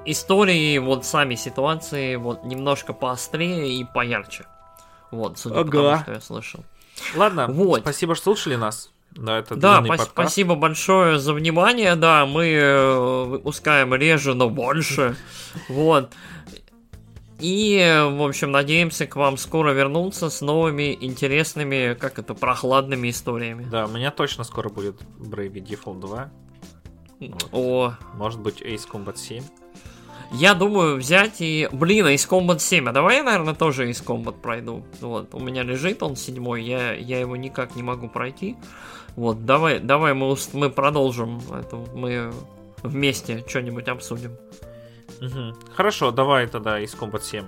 истории, вот сами ситуации, вот немножко поострее и поярче. Вот, судя ага. по тому, что я слышал. Ладно, Вот. спасибо, что слушали нас. Да, это Да, длинный подкаст. спасибо большое за внимание. Да, мы э, выпускаем реже, но больше. [laughs] Вот. И, в общем, надеемся к вам скоро вернуться с новыми интересными, как это, прохладными историями. Да, у меня точно скоро будет Bravely Default 2. О, Может быть, Ace Combat 7. я думаю взять и... Блин, Ace Combat 7. А давай я, наверное, тоже Ace Combat пройду. Вот, у меня лежит он седьмой, я, я его никак не могу пройти. Вот, давай, давай мы, ус- мы продолжим это, мы вместе что-нибудь обсудим. Мгм. Хорошо, давай тогда Ace Combat 7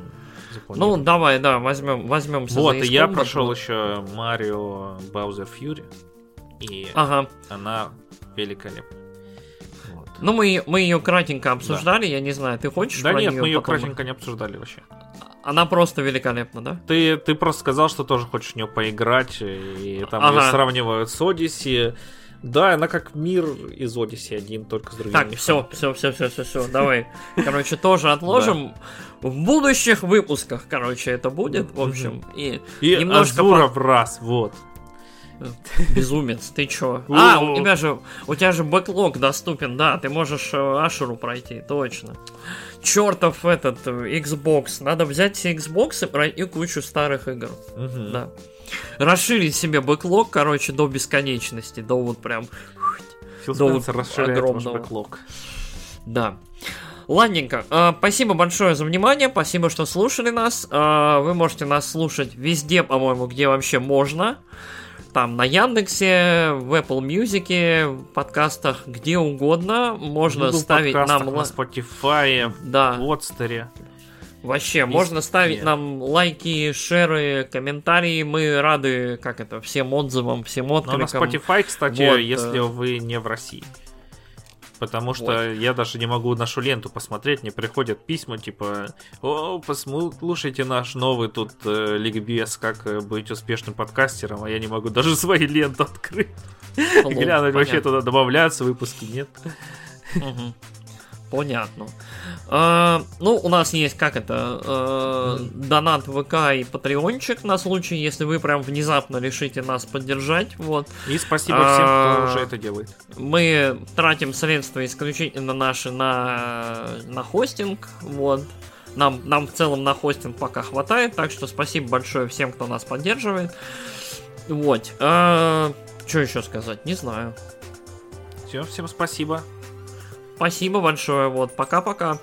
запланируем. Ну, давай, да, возьмем, возьмемся вот, за и я прошел еще Марио Bowser Fury. И Ага. она великолепна. Вот. Ну, мы, мы ее кратенько обсуждали, я не знаю, ты хочешь Да нет, мы ее потом? кратенько не обсуждали вообще. Она просто великолепна, да? Ты, ты просто сказал, что тоже хочешь в нее поиграть, и там Ага. ее сравнивают с Одиссе. Да, она как мир из Одиссе один, только с другими. Так, все, все, все, все, все, все, давай. Короче, тоже отложим. В будущих выпусках, короче, это будет, в общем. И И немножко Азура в раз, вот. безумец, ты чё? [laughs] А, О. у тебя же, у тебя же бэклог доступен, да, ты можешь э, Ашеру пройти, точно. Чертов этот э, Xbox, надо взять все Xbox и пройти кучу старых игр. Мгм. Да. Расширить себе бэклог, короче, до бесконечности, до вот прям, Фил вот Спенсер ваш огромного. бэклог. да. Ладненько, э, спасибо большое за внимание, спасибо, что слушали нас. Э, вы можете нас слушать везде, по-моему, где вообще можно. Там на Яндексе, в Apple Music, в подкастах, где угодно. Можно Google ставить нам... на Spotify, Да, в Отстере. вообще, можно ставить нам лайки, шеры, комментарии. Мы рады, как это, всем отзывам, всем Но на откликам. Spotify, кстати, Вот, если э, вы не в России. Потому что Вот. я даже не могу нашу ленту посмотреть, мне приходят письма типа «О, послушайте наш новый тут э, ликбез, как э, быть успешным подкастером», а я не могу даже [laughs] свою ленту открыть. Глянуть, вообще туда добавляются выпуски, нет? Мгм. Понятно. А, ну, у нас есть, как это, э, донат ВК и патреончик на случай, если вы прям внезапно решите нас поддержать. Вот. И спасибо всем, А, кто уже это делает. Мы тратим средства исключительно наши на, на хостинг. Вот. Нам, нам в целом на хостинг пока хватает, так что спасибо большое всем, кто нас поддерживает. Вот. что еще сказать? Не знаю. Все, всем спасибо. Спасибо большое. Вот. Пока-пока.